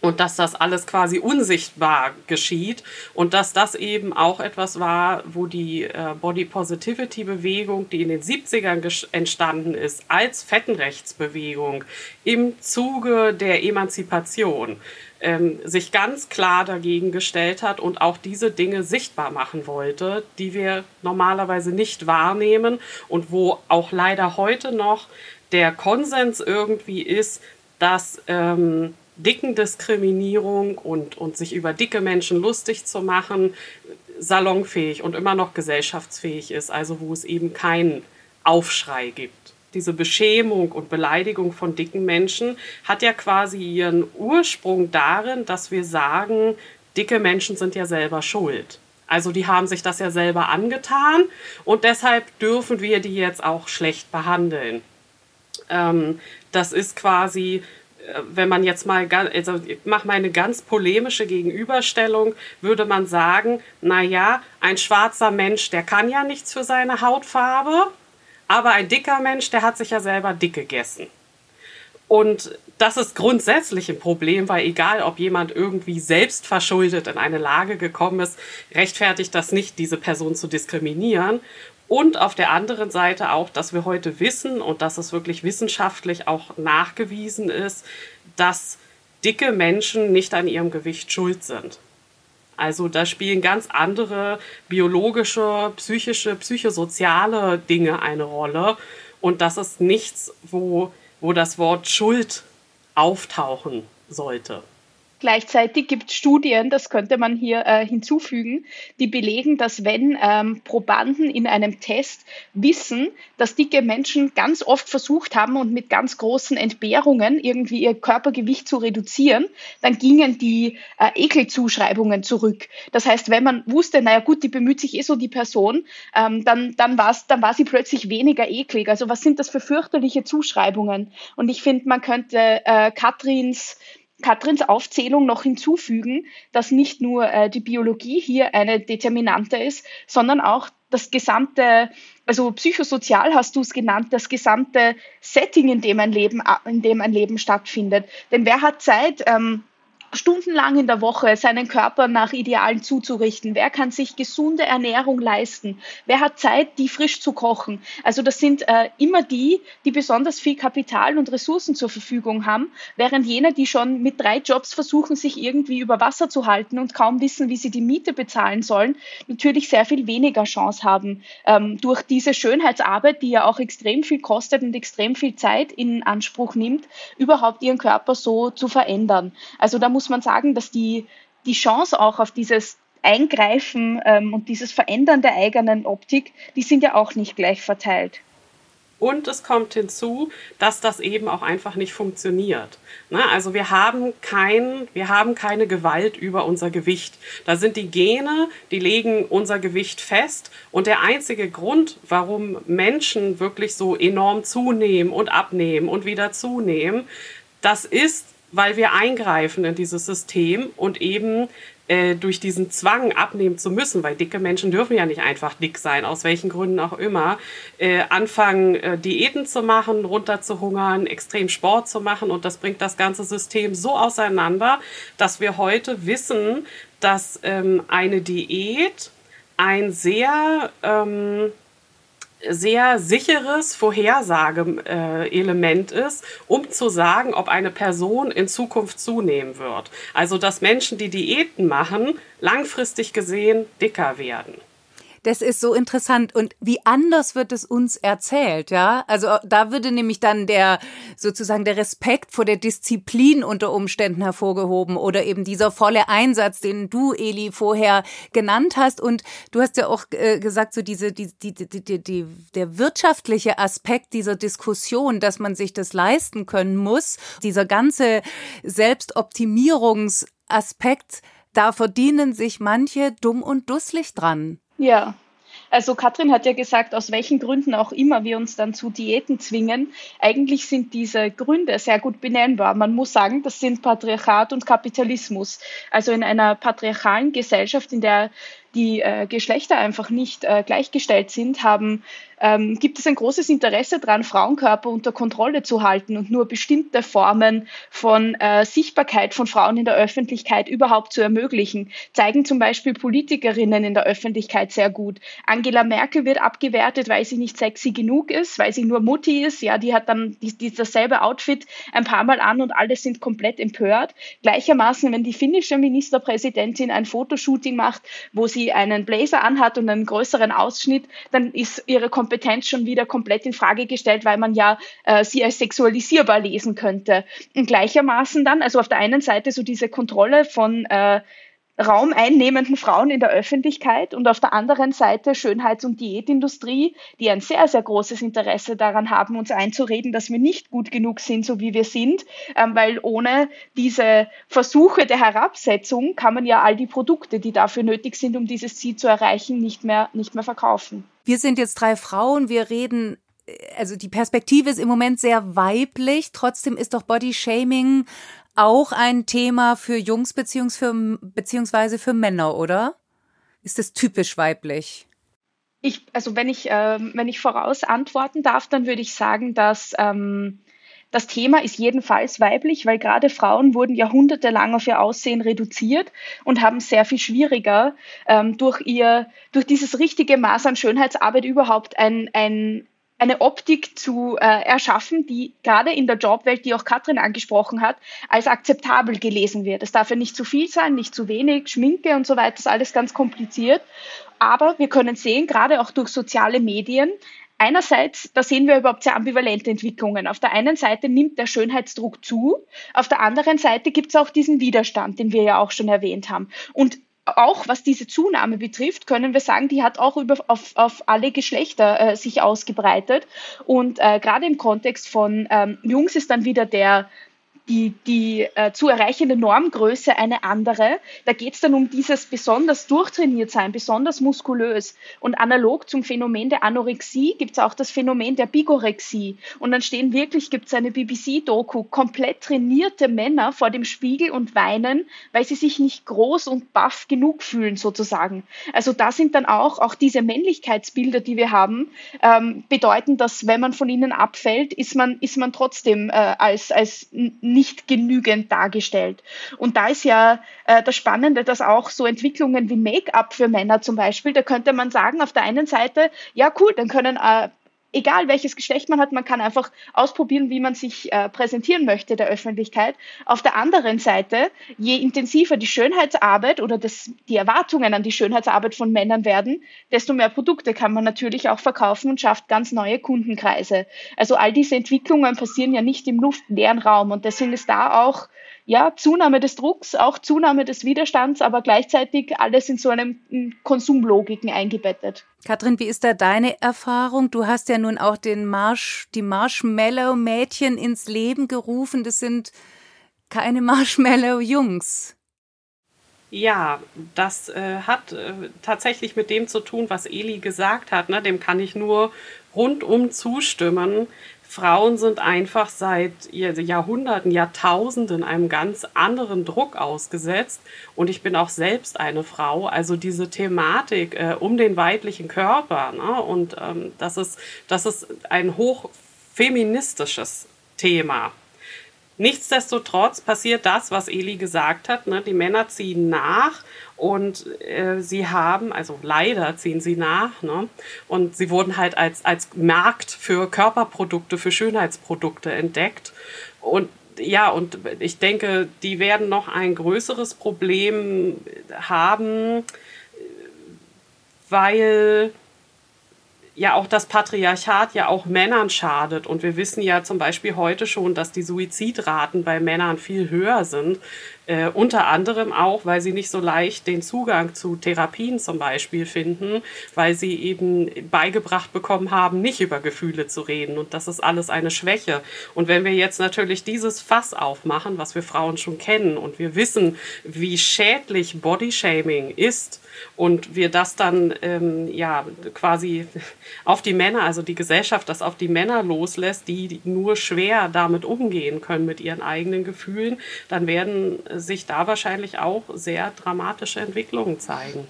und dass das alles quasi unsichtbar geschieht und dass das eben auch etwas war, wo die äh, Body Positivity Bewegung, die in den 70ern entstanden ist, als Fettenrechtsbewegung im Zuge der Emanzipation ähm, sich ganz klar dagegen gestellt hat und auch diese Dinge sichtbar machen wollte, die wir normalerweise nicht wahrnehmen und wo auch leider heute noch der Konsens irgendwie ist, dass ähm, Dickendiskriminierung und, und sich über dicke Menschen lustig zu machen, salonfähig und immer noch gesellschaftsfähig ist, also wo es eben keinen Aufschrei gibt. Diese Beschämung und Beleidigung von dicken Menschen hat ja quasi ihren Ursprung darin, dass wir sagen, dicke Menschen sind ja selber schuld. Also die haben sich das ja selber angetan und deshalb dürfen wir die jetzt auch schlecht behandeln. Ähm, das ist quasi wenn man jetzt mal, also ich mache mal eine ganz polemische Gegenüberstellung, würde man sagen, naja, ein schwarzer Mensch, der kann ja nichts für seine Hautfarbe, aber ein dicker Mensch, der hat sich ja selber dick gegessen. Und das ist grundsätzlich ein Problem, weil egal, ob jemand irgendwie selbst verschuldet in eine Lage gekommen ist, rechtfertigt das nicht, diese Person zu diskriminieren. Und auf der anderen Seite auch, dass wir heute wissen und dass es wirklich wissenschaftlich auch nachgewiesen ist, dass dicke Menschen nicht an ihrem Gewicht schuld sind. Also da spielen ganz andere biologische, psychische, psychosoziale Dinge eine Rolle. Und das ist nichts, wo, wo das Wort Schuld auftauchen sollte. Gleichzeitig gibt es Studien, das könnte man hier äh, hinzufügen, die belegen, dass wenn ähm, Probanden in einem Test wissen, dass dicke Menschen ganz oft versucht haben und mit ganz großen Entbehrungen irgendwie ihr Körpergewicht zu reduzieren, dann gingen die äh, Ekelzuschreibungen zurück. Das heißt, wenn man wusste, naja gut, die bemüht sich eh so die Person, ähm, dann, dann, war's, dann war sie plötzlich weniger eklig. Also was sind das für fürchterliche Zuschreibungen? Und ich finde, man könnte äh, Katrins Katrins Aufzählung noch hinzufügen, dass nicht nur äh, die Biologie hier eine Determinante ist, sondern auch das gesamte, also psychosozial hast du es genannt, das gesamte Setting, in dem ein Leben, in dem ein Leben stattfindet. Denn wer hat Zeit, ähm, stundenlang in der Woche seinen Körper nach Idealen zuzurichten? Wer kann sich gesunde Ernährung leisten? Wer hat Zeit, die frisch zu kochen? Also das sind äh, immer die, die besonders viel Kapital und Ressourcen zur Verfügung haben, während jene, die schon mit drei Jobs versuchen, sich irgendwie über Wasser zu halten und kaum wissen, wie sie die Miete bezahlen sollen, natürlich sehr viel weniger Chance haben, ähm, durch diese Schönheitsarbeit, die ja auch extrem viel kostet und extrem viel Zeit in Anspruch nimmt, überhaupt ihren Körper so zu verändern. Also da muss muss man sagen, dass die, die Chance auch auf dieses Eingreifen ähm, und dieses Verändern der eigenen Optik, die sind ja auch nicht gleich verteilt. Und es kommt hinzu, dass das eben auch einfach nicht funktioniert. Ne? Also wir haben, kein, wir haben keine Gewalt über unser Gewicht. Da sind die Gene, die legen unser Gewicht fest. Und der einzige Grund, warum Menschen wirklich so enorm zunehmen und abnehmen und wieder zunehmen, das ist, weil wir eingreifen in dieses System und eben äh, durch diesen Zwang abnehmen zu müssen, weil dicke Menschen dürfen ja nicht einfach dick sein, aus welchen Gründen auch immer, äh, anfangen, äh, Diäten zu machen, runterzuhungern, extrem Sport zu machen. Und das bringt das ganze System so auseinander, dass wir heute wissen, dass ähm, eine Diät ein sehr ähm, sehr sicheres Vorhersageelement ist, um zu sagen, ob eine Person in Zukunft zunehmen wird. Also dass Menschen, die Diäten machen, langfristig gesehen dicker werden. Das ist so interessant. Und wie anders wird es uns erzählt, ja? Also äh, da würde nämlich dann der, sozusagen der Respekt vor der Disziplin unter Umständen hervorgehoben oder eben dieser volle Einsatz, den du, Eli, vorher genannt hast. Und du hast ja auch äh, gesagt, so diese, die, die, die, die, die, der wirtschaftliche Aspekt dieser Diskussion, dass man sich das leisten können muss, dieser ganze Selbstoptimierungsaspekt, da verdienen sich manche dumm und dusselig dran. Ja, also Katrin hat ja gesagt, aus welchen Gründen auch immer wir uns dann zu Diäten zwingen. Eigentlich sind diese Gründe sehr gut benennbar. Man muss sagen, das sind Patriarchat und Kapitalismus. Also in einer patriarchalen Gesellschaft, in der die äh, Geschlechter einfach nicht äh, gleichgestellt sind, haben ähm, gibt es ein großes Interesse daran, Frauenkörper unter Kontrolle zu halten und nur bestimmte Formen von äh, Sichtbarkeit von Frauen in der Öffentlichkeit überhaupt zu ermöglichen. Zeigen zum Beispiel Politikerinnen in der Öffentlichkeit sehr gut. Angela Merkel wird abgewertet, weil sie nicht sexy genug ist, weil sie nur Mutti ist. Ja, die hat dann die, die dasselbe Outfit ein paar Mal an und alle sind komplett empört. Gleichermaßen, wenn die finnische Ministerpräsidentin ein Fotoshooting macht, wo sie einen Blazer anhat und einen größeren Ausschnitt, dann ist ihre Kompetenz schon wieder komplett in Frage gestellt, weil man ja äh, sie als sexualisierbar lesen könnte. Und gleichermaßen dann, also auf der einen Seite so diese Kontrolle von äh, raumeinnehmenden Frauen in der Öffentlichkeit und auf der anderen Seite Schönheits- und Diätindustrie, die ein sehr, sehr großes Interesse daran haben, uns einzureden, dass wir nicht gut genug sind, so wie wir sind, ähm, weil ohne diese Versuche der Herabsetzung kann man ja all die Produkte, die dafür nötig sind, um dieses Ziel zu erreichen, nicht mehr, nicht mehr verkaufen. Wir sind jetzt drei Frauen, wir reden also die Perspektive ist im Moment sehr weiblich, trotzdem ist doch Body Shaming auch ein Thema für Jungs beziehungsweise für Männer, oder? Ist das typisch weiblich? Ich, also wenn ich, äh, wenn ich voraus antworten darf, dann würde ich sagen, dass ähm, das Thema ist jedenfalls weiblich, weil gerade Frauen wurden jahrhundertelang auf ihr Aussehen reduziert und haben sehr viel schwieriger ähm, durch ihr, durch dieses richtige Maß an Schönheitsarbeit überhaupt ein, ein, eine Optik zu äh, erschaffen, die gerade in der Jobwelt, die auch Katrin angesprochen hat, als akzeptabel gelesen wird. Es darf ja nicht zu viel sein, nicht zu wenig, Schminke und so weiter, ist alles ganz kompliziert. Aber wir können sehen, gerade auch durch soziale Medien, Einerseits, da sehen wir überhaupt sehr ambivalente Entwicklungen. Auf der einen Seite nimmt der Schönheitsdruck zu, auf der anderen Seite gibt es auch diesen Widerstand, den wir ja auch schon erwähnt haben. Und auch was diese Zunahme betrifft, können wir sagen, die hat auch über, auf, auf alle Geschlechter äh, sich ausgebreitet. Und äh, gerade im Kontext von ähm, Jungs ist dann wieder der die, die äh, zu erreichende Normgröße eine andere. Da geht es dann um dieses besonders durchtrainiert sein, besonders muskulös. Und analog zum Phänomen der Anorexie gibt es auch das Phänomen der Bigorexie. Und dann stehen wirklich, gibt es eine BBC-Doku, komplett trainierte Männer vor dem Spiegel und weinen, weil sie sich nicht groß und baff genug fühlen, sozusagen. Also da sind dann auch, auch diese Männlichkeitsbilder, die wir haben, ähm, bedeuten, dass wenn man von ihnen abfällt, ist man, ist man trotzdem äh, als, als nicht genügend dargestellt. Und da ist ja äh, das Spannende, dass auch so Entwicklungen wie Make-up für Männer zum Beispiel, da könnte man sagen, auf der einen Seite, ja cool, dann können äh, egal welches Geschlecht man hat, man kann einfach ausprobieren, wie man sich äh, präsentieren möchte der Öffentlichkeit. Auf der anderen Seite, je intensiver die Schönheitsarbeit oder das, die Erwartungen an die Schönheitsarbeit von Männern werden, desto mehr Produkte kann man natürlich auch verkaufen und schafft ganz neue Kundenkreise. Also all diese Entwicklungen passieren ja nicht im luftleeren Raum und deswegen ist da auch ja, Zunahme des Drucks, auch Zunahme des Widerstands, aber gleichzeitig alles in so einem Konsumlogiken eingebettet. Katrin, wie ist da deine Erfahrung? Du hast ja nun auch den Marsch, die Marshmallow-Mädchen ins Leben gerufen. Das sind keine <laughs> Marshmallow-Jungs. Ja, das äh, hat äh, tatsächlich mit dem zu tun, was Eli gesagt hat. Ne? Dem kann ich nur rundum zustimmen. Frauen sind einfach seit Jahrhunderten, Jahrtausenden einem ganz anderen Druck ausgesetzt. Und ich bin auch selbst eine Frau. Also diese Thematik äh, um den weiblichen Körper. Ne? Und ähm, das, ist, das ist ein hochfeministisches Thema. Nichtsdestotrotz passiert das, was Eli gesagt hat. Ne? Die Männer ziehen nach und äh, sie haben, also leider ziehen sie nach, ne? und sie wurden halt als, als Markt für Körperprodukte, für Schönheitsprodukte entdeckt. Und ja, und ich denke, die werden noch ein größeres Problem haben, weil ja auch das Patriarchat ja auch Männern schadet. Und wir wissen ja zum Beispiel heute schon, dass die Suizidraten bei Männern viel höher sind. Äh, unter anderem auch, weil sie nicht so leicht den Zugang zu Therapien zum Beispiel finden, weil sie eben beigebracht bekommen haben, nicht über Gefühle zu reden. Und das ist alles eine Schwäche. Und wenn wir jetzt natürlich dieses Fass aufmachen, was wir Frauen schon kennen, und wir wissen, wie schädlich Bodyshaming ist, und wir das dann ähm, ja quasi auf die Männer, also die Gesellschaft das auf die Männer loslässt, die nur schwer damit umgehen können mit ihren eigenen Gefühlen, dann werden sich da wahrscheinlich auch sehr dramatische Entwicklungen zeigen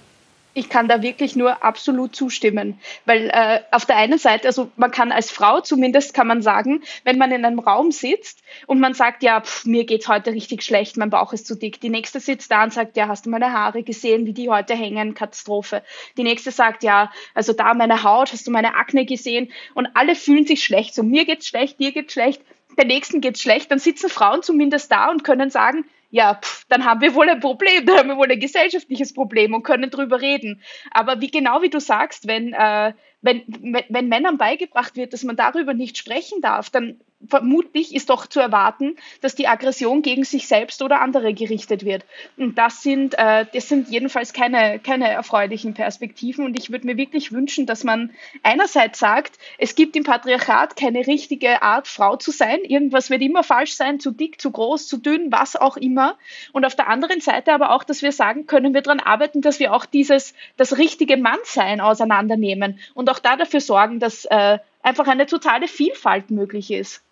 ich kann da wirklich nur absolut zustimmen, weil äh, auf der einen Seite, also man kann als Frau zumindest kann man sagen, wenn man in einem Raum sitzt und man sagt, ja, pff, mir geht's heute richtig schlecht, mein Bauch ist zu dick. Die nächste sitzt da und sagt, ja, hast du meine Haare gesehen, wie die heute hängen, Katastrophe. Die nächste sagt, ja, also da meine Haut, hast du meine Akne gesehen? Und alle fühlen sich schlecht. So mir geht's schlecht, dir geht's schlecht, der nächsten geht's schlecht. Dann sitzen Frauen zumindest da und können sagen, ja, pff, dann haben wir wohl ein Problem, dann haben wir wohl ein gesellschaftliches Problem und können drüber reden. Aber wie genau wie du sagst, wenn, äh, wenn, wenn Männern beigebracht wird, dass man darüber nicht sprechen darf, dann vermutlich ist doch zu erwarten, dass die Aggression gegen sich selbst oder andere gerichtet wird. Und das sind, äh, das sind jedenfalls keine, keine erfreulichen Perspektiven. Und ich würde mir wirklich wünschen, dass man einerseits sagt, es gibt im Patriarchat keine richtige Art, Frau zu sein. Irgendwas wird immer falsch sein, zu dick, zu groß, zu dünn, was auch immer. Und auf der anderen Seite aber auch, dass wir sagen, können wir daran arbeiten, dass wir auch dieses, das richtige Mannsein auseinandernehmen und auch da dafür sorgen, dass äh, einfach eine totale Vielfalt möglich ist.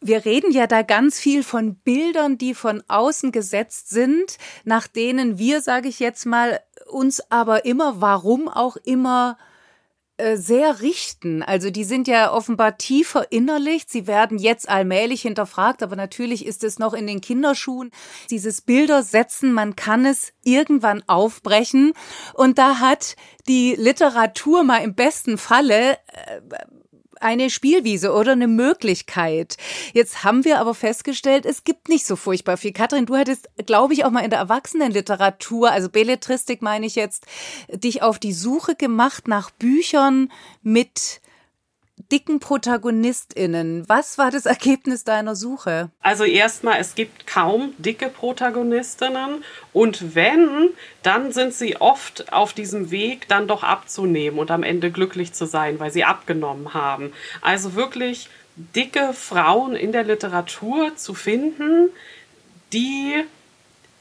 Wir reden ja da ganz viel von Bildern, die von außen gesetzt sind, nach denen wir, sage ich jetzt mal, uns aber immer, warum auch immer, äh, sehr richten. Also die sind ja offenbar tief verinnerlicht. Sie werden jetzt allmählich hinterfragt, aber natürlich ist es noch in den Kinderschuhen. Dieses Bilder setzen, man kann es irgendwann aufbrechen. Und da hat die Literatur mal im besten Falle äh, eine Spielwiese oder eine Möglichkeit. Jetzt haben wir aber festgestellt, es gibt nicht so furchtbar viel. Katrin, du hattest, glaube ich, auch mal in der Erwachsenenliteratur, also Belletristik meine ich jetzt, dich auf die Suche gemacht nach Büchern mit dicken ProtagonistInnen. Was war das Ergebnis deiner Suche? Also erstmal, es gibt kaum dicke Protagonistinnen und wenn, dann sind sie oft auf diesem Weg, dann doch abzunehmen und am Ende glücklich zu sein, weil sie abgenommen haben. Also wirklich dicke Frauen in der Literatur zu finden, die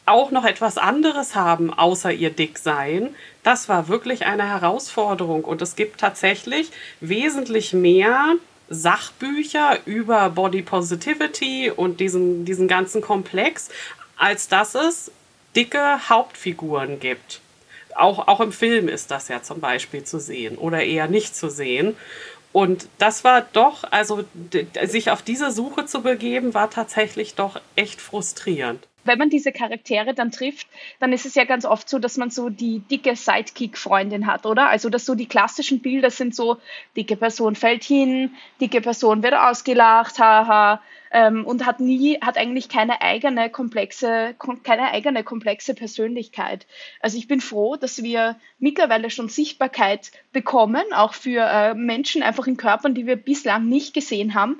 auch noch etwas anderes haben, außer ihr Dicksein, das war wirklich eine Herausforderung. Und es gibt tatsächlich wesentlich mehr Sachbücher über Body Positivity und diesen, diesen ganzen Komplex, als dass es dicke Hauptfiguren gibt. Auch, auch im Film ist das ja zum Beispiel zu sehen oder eher nicht zu sehen. Und das war doch, also sich auf diese Suche zu begeben, war tatsächlich doch echt frustrierend wenn man diese Charaktere dann trifft, dann ist es ja ganz oft so, dass man so die dicke Sidekick-Freundin hat, oder? Also, dass so die klassischen Bilder sind so, dicke Person fällt hin, dicke Person wird ausgelacht, haha, ähm, und hat nie, hat eigentlich keine eigene komplexe, keine eigene komplexe Persönlichkeit. Also ich bin froh, dass wir mittlerweile schon Sichtbarkeit bekommen, auch für äh, Menschen einfach in Körpern, die wir bislang nicht gesehen haben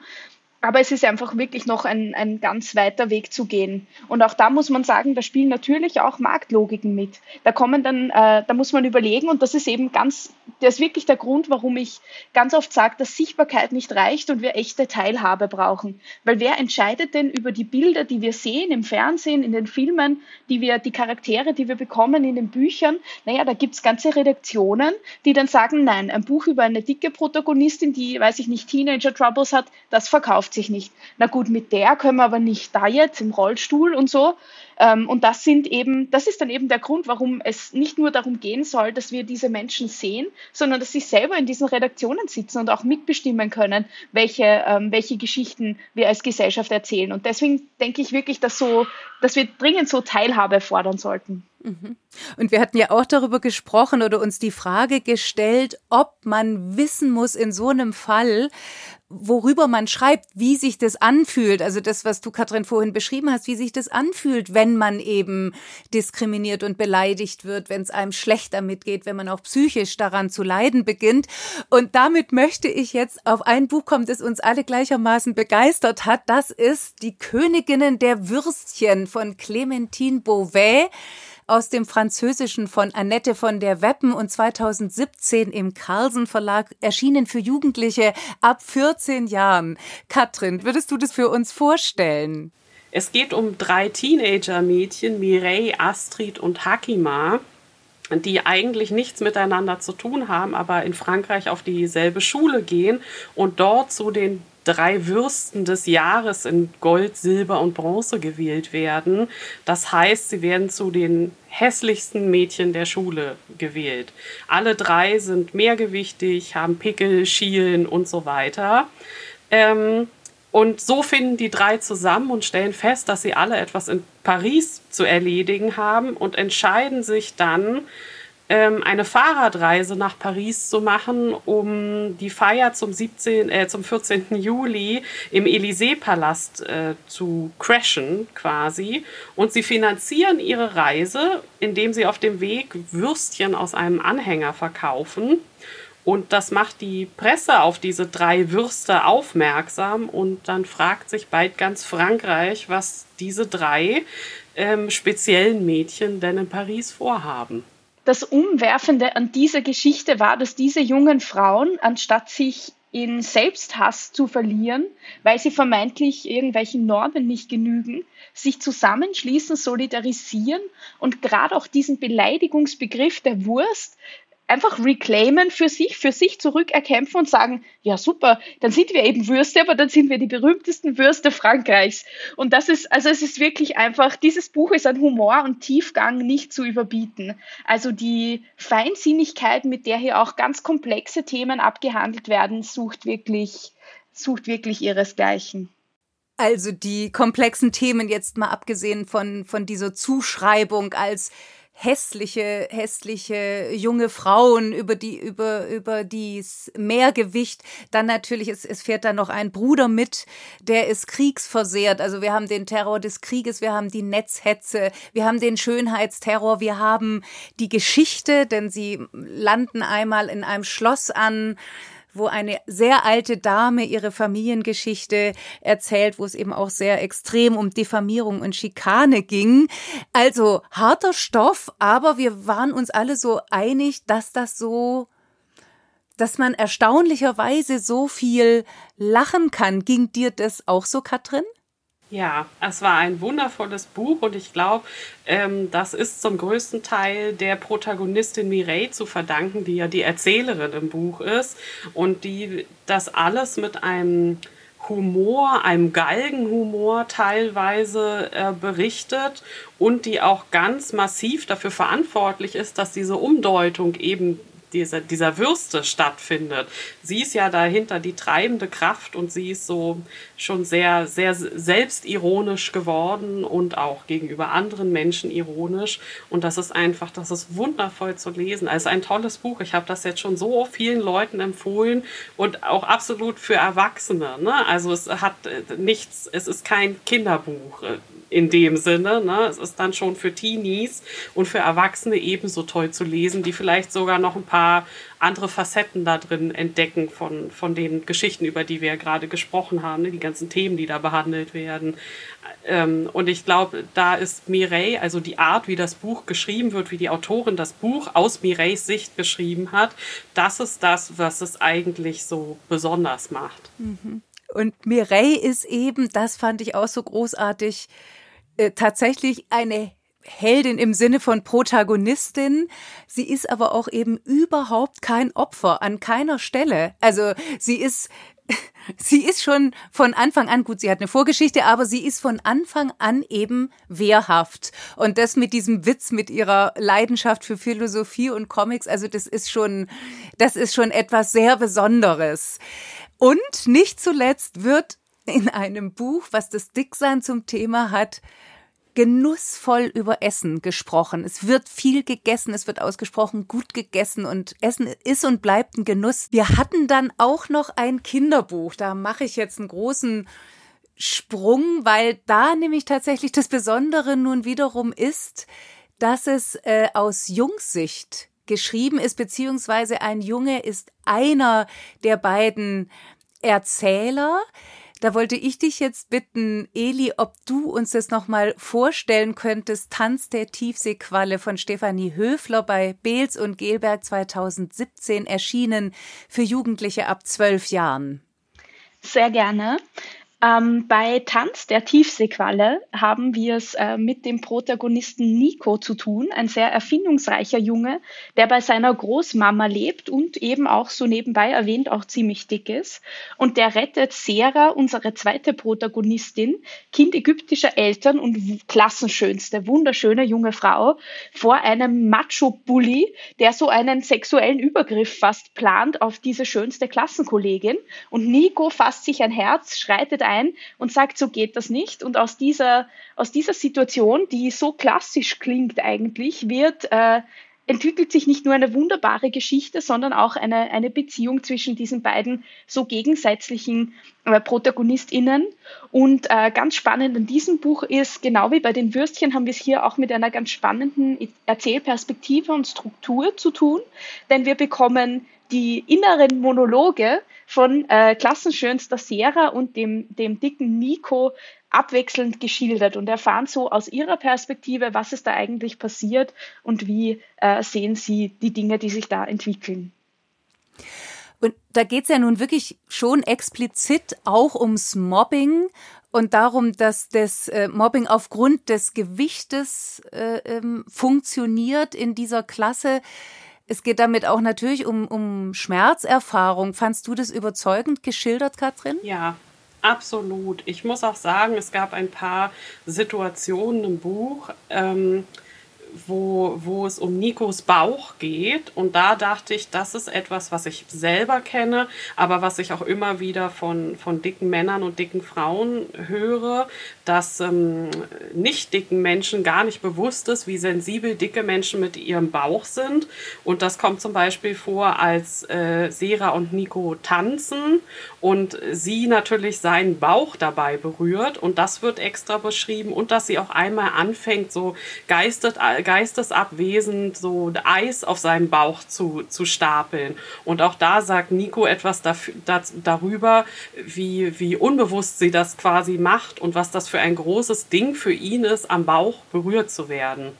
aber es ist einfach wirklich noch ein, ein ganz weiter Weg zu gehen. Und auch da muss man sagen, da spielen natürlich auch Marktlogiken mit. Da kommen dann, äh, da muss man überlegen, und das ist eben ganz, das ist wirklich der Grund, warum ich ganz oft sage, dass Sichtbarkeit nicht reicht und wir echte Teilhabe brauchen. Weil wer entscheidet denn über die Bilder, die wir sehen im Fernsehen, in den Filmen, die wir, die Charaktere, die wir bekommen in den Büchern? Naja, da gibt's ganze Redaktionen, die dann sagen, nein, ein Buch über eine dicke Protagonistin, die, weiß ich nicht, Teenager Troubles hat, das verkauft sich nicht. Na gut, mit der können wir aber nicht da jetzt im Rollstuhl und so. Ähm, und das sind eben, das ist dann eben der Grund, warum es nicht nur darum gehen soll, dass wir diese Menschen sehen, sondern dass sie selber in diesen Redaktionen sitzen und auch mitbestimmen können, welche, ähm, welche Geschichten wir als Gesellschaft erzählen. Und deswegen denke ich wirklich, dass so, dass wir dringend so Teilhabe fordern sollten. Und wir hatten ja auch darüber gesprochen oder uns die Frage gestellt, ob man wissen muss in so einem Fall, worüber man schreibt, wie sich das anfühlt. Also das, was du, Katrin, vorhin beschrieben hast, wie sich das anfühlt, wenn man eben diskriminiert und beleidigt wird, wenn es einem schlecht damit geht, wenn man auch psychisch daran zu leiden beginnt. Und damit möchte ich jetzt auf ein Buch kommen, das uns alle gleichermaßen begeistert hat. Das ist Die Königinnen der Würstchen von Clementine Beauvais aus dem Französischen von Annette von der Weppen und 2017 im Carlsen Verlag erschienen für Jugendliche ab 14 Jahren. Katrin, würdest du das für uns vorstellen? Es geht um drei Teenager-Mädchen, Mireille, Astrid und Hakima, die eigentlich nichts miteinander zu tun haben, aber in Frankreich auf dieselbe Schule gehen und dort zu den drei Würsten des Jahres in Gold, Silber und Bronze gewählt werden. Das heißt, sie werden zu den hässlichsten Mädchen der Schule gewählt. Alle drei sind mehrgewichtig, haben Pickel, Schielen und so weiter. Ähm, und so finden die drei zusammen und stellen fest, dass sie alle etwas in Paris zu erledigen haben und entscheiden sich dann, eine Fahrradreise nach Paris zu machen, um die Feier zum, 17, äh, zum 14. Juli im Élysée-Palast äh, zu crashen quasi. Und sie finanzieren ihre Reise, indem sie auf dem Weg Würstchen aus einem Anhänger verkaufen. Und das macht die Presse auf diese drei Würste aufmerksam und dann fragt sich bald ganz Frankreich, was diese drei ähm, speziellen Mädchen denn in Paris vorhaben das Umwerfende an dieser Geschichte war, dass diese jungen Frauen, anstatt sich in Selbsthass zu verlieren, weil sie vermeintlich irgendwelchen Normen nicht genügen, sich zusammenschließen, solidarisieren und gerade auch diesen Beleidigungsbegriff der Wurst einfach reclaimen für sich, für sich zurückerkämpfen und sagen, ja super, dann sind wir eben Würste, aber dann sind wir die berühmtesten Würste Frankreichs. Und das ist, also es ist wirklich einfach, dieses Buch ist an Humor und Tiefgang nicht zu überbieten. Also die Feinsinnigkeit, mit der hier auch ganz komplexe Themen abgehandelt werden, sucht wirklich, sucht wirklich ihresgleichen. Also die komplexen Themen jetzt mal abgesehen von, von dieser Zuschreibung als hässliche, hässliche junge Frauen über die, über, über dies Mehrgewicht. Dann natürlich, es, es fährt da noch ein Bruder mit, der ist kriegsversehrt. Also wir haben den Terror des Krieges, wir haben die Netzhetze, wir haben den Schönheitsterror, wir haben die Geschichte, denn sie landen einmal in einem Schloss an wo eine sehr alte Dame ihre Familiengeschichte erzählt, wo es eben auch sehr extrem um Diffamierung und Schikane ging. Also harter Stoff, aber wir waren uns alle so einig, dass das so dass man erstaunlicherweise so viel lachen kann. Ging dir das auch so, Katrin? Ja, es war ein wundervolles Buch und ich glaube, ähm, das ist zum größten Teil der Protagonistin Mireille zu verdanken, die ja die Erzählerin im Buch ist und die das alles mit einem Humor, einem Galgenhumor teilweise äh, berichtet und die auch ganz massiv dafür verantwortlich ist, dass diese Umdeutung eben dieser, dieser Würste stattfindet. Sie ist ja dahinter die treibende Kraft und sie ist so schon sehr, sehr selbstironisch geworden und auch gegenüber anderen Menschen ironisch. Und das ist einfach, das ist wundervoll zu lesen. Also ein tolles Buch. Ich habe das jetzt schon so vielen Leuten empfohlen und auch absolut für Erwachsene. Ne? Also es hat äh, nichts, es ist kein Kinderbuch äh, in dem Sinne. Ne? Es ist dann schon für Teenies und für Erwachsene ebenso toll zu lesen, die vielleicht sogar noch ein paar paar andere Facetten da drin entdecken von, von den Geschichten, über die wir gerade gesprochen haben, ne? die ganzen Themen, die da behandelt werden. Ähm, und ich glaube, da ist Mireille, also die Art, wie das Buch geschrieben wird, wie die Autorin das Buch aus Mireilles Sicht geschrieben hat, das ist das, was es eigentlich so besonders macht. Mhm. Und Mireille ist eben, das fand ich auch so großartig, äh, tatsächlich eine Heldin im Sinne von Protagonistin. Sie ist aber auch eben überhaupt kein Opfer an keiner Stelle. Also sie ist <laughs> sie ist schon von Anfang an, gut, sie hat eine Vorgeschichte, aber sie ist von Anfang an eben wehrhaft. Und das mit diesem Witz, mit ihrer Leidenschaft für Philosophie und Comics, also das ist schon, das ist schon etwas sehr Besonderes. Und nicht zuletzt wird in einem Buch, was das Dicksein zum Thema hat, genussvoll über Essen gesprochen. Es wird viel gegessen, es wird ausgesprochen gut gegessen und Essen ist und bleibt ein Genuss. Wir hatten dann auch noch ein Kinderbuch. Da mache ich jetzt einen großen Sprung, weil da nämlich tatsächlich das Besondere nun wiederum ist, dass es äh, aus Jungsicht geschrieben ist, beziehungsweise ein Junge ist einer der beiden Erzähler. Da wollte ich dich jetzt bitten, Eli, ob du uns das nochmal vorstellen könntest. Tanz der Tiefseequalle von Stefanie Höfler bei Beels und Gelberg 2017 erschienen für Jugendliche ab zwölf Jahren. Sehr gerne. Ähm, bei Tanz der Tiefseequalle haben wir es äh, mit dem Protagonisten Nico zu tun, ein sehr erfindungsreicher Junge, der bei seiner Großmama lebt und eben auch so nebenbei erwähnt auch ziemlich dick ist. Und der rettet Sera, unsere zweite Protagonistin, Kind ägyptischer Eltern und klassenschönste, wunderschöne junge Frau, vor einem Macho-Bully, der so einen sexuellen Übergriff fast plant auf diese schönste Klassenkollegin. Und Nico fasst sich ein Herz, schreitet ein und sagt, so geht das nicht. Und aus dieser, aus dieser Situation, die so klassisch klingt eigentlich, wird äh, entwickelt sich nicht nur eine wunderbare Geschichte, sondern auch eine, eine Beziehung zwischen diesen beiden so gegensätzlichen äh, ProtagonistInnen. Und äh, ganz spannend in diesem Buch ist, genau wie bei den Würstchen, haben wir es hier auch mit einer ganz spannenden Erzählperspektive und Struktur zu tun, denn wir bekommen die inneren Monologe von äh, Klassenschönster Sera und dem, dem dicken Nico abwechselnd geschildert und erfahren so aus ihrer Perspektive, was ist da eigentlich passiert und wie äh, sehen sie die Dinge, die sich da entwickeln. Und da geht es ja nun wirklich schon explizit auch ums Mobbing und darum, dass das äh, Mobbing aufgrund des Gewichtes äh, ähm, funktioniert in dieser Klasse. Es geht damit auch natürlich um, um Schmerzerfahrung. Fandst du das überzeugend geschildert, Katrin? Ja, absolut. Ich muss auch sagen, es gab ein paar Situationen im Buch, ähm, wo, wo es um Nikos Bauch geht. Und da dachte ich, das ist etwas, was ich selber kenne, aber was ich auch immer wieder von, von dicken Männern und dicken Frauen höre, dass ähm, nicht dicken Menschen gar nicht bewusst ist, wie sensibel dicke Menschen mit ihrem Bauch sind. Und das kommt zum Beispiel vor, als äh, Sera und Nico tanzen und sie natürlich seinen Bauch dabei berührt. Und das wird extra beschrieben. Und dass sie auch einmal anfängt, so geistet, geistesabwesend so Eis auf seinem Bauch zu, zu stapeln. Und auch da sagt Nico etwas dafür, das, darüber, wie, wie unbewusst sie das quasi macht und was das für ein großes Ding für ihn ist, am Bauch berührt zu werden.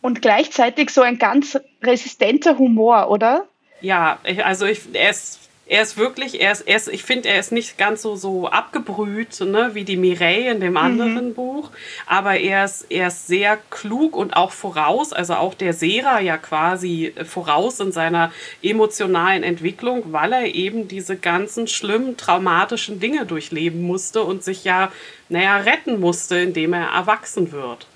Und gleichzeitig so ein ganz resistenter Humor, oder? Ja, also ich, er ist er ist wirklich, er ist, er ist ich finde, er ist nicht ganz so, so abgebrüht, ne, wie die Mireille in dem mhm. anderen mhm. Buch, aber er ist, er ist sehr klug und auch voraus, also auch der Sera ja quasi voraus in seiner emotionalen Entwicklung, weil er eben diese ganzen schlimmen, traumatischen Dinge durchleben musste und sich ja, naja, retten musste, indem er erwachsen wird.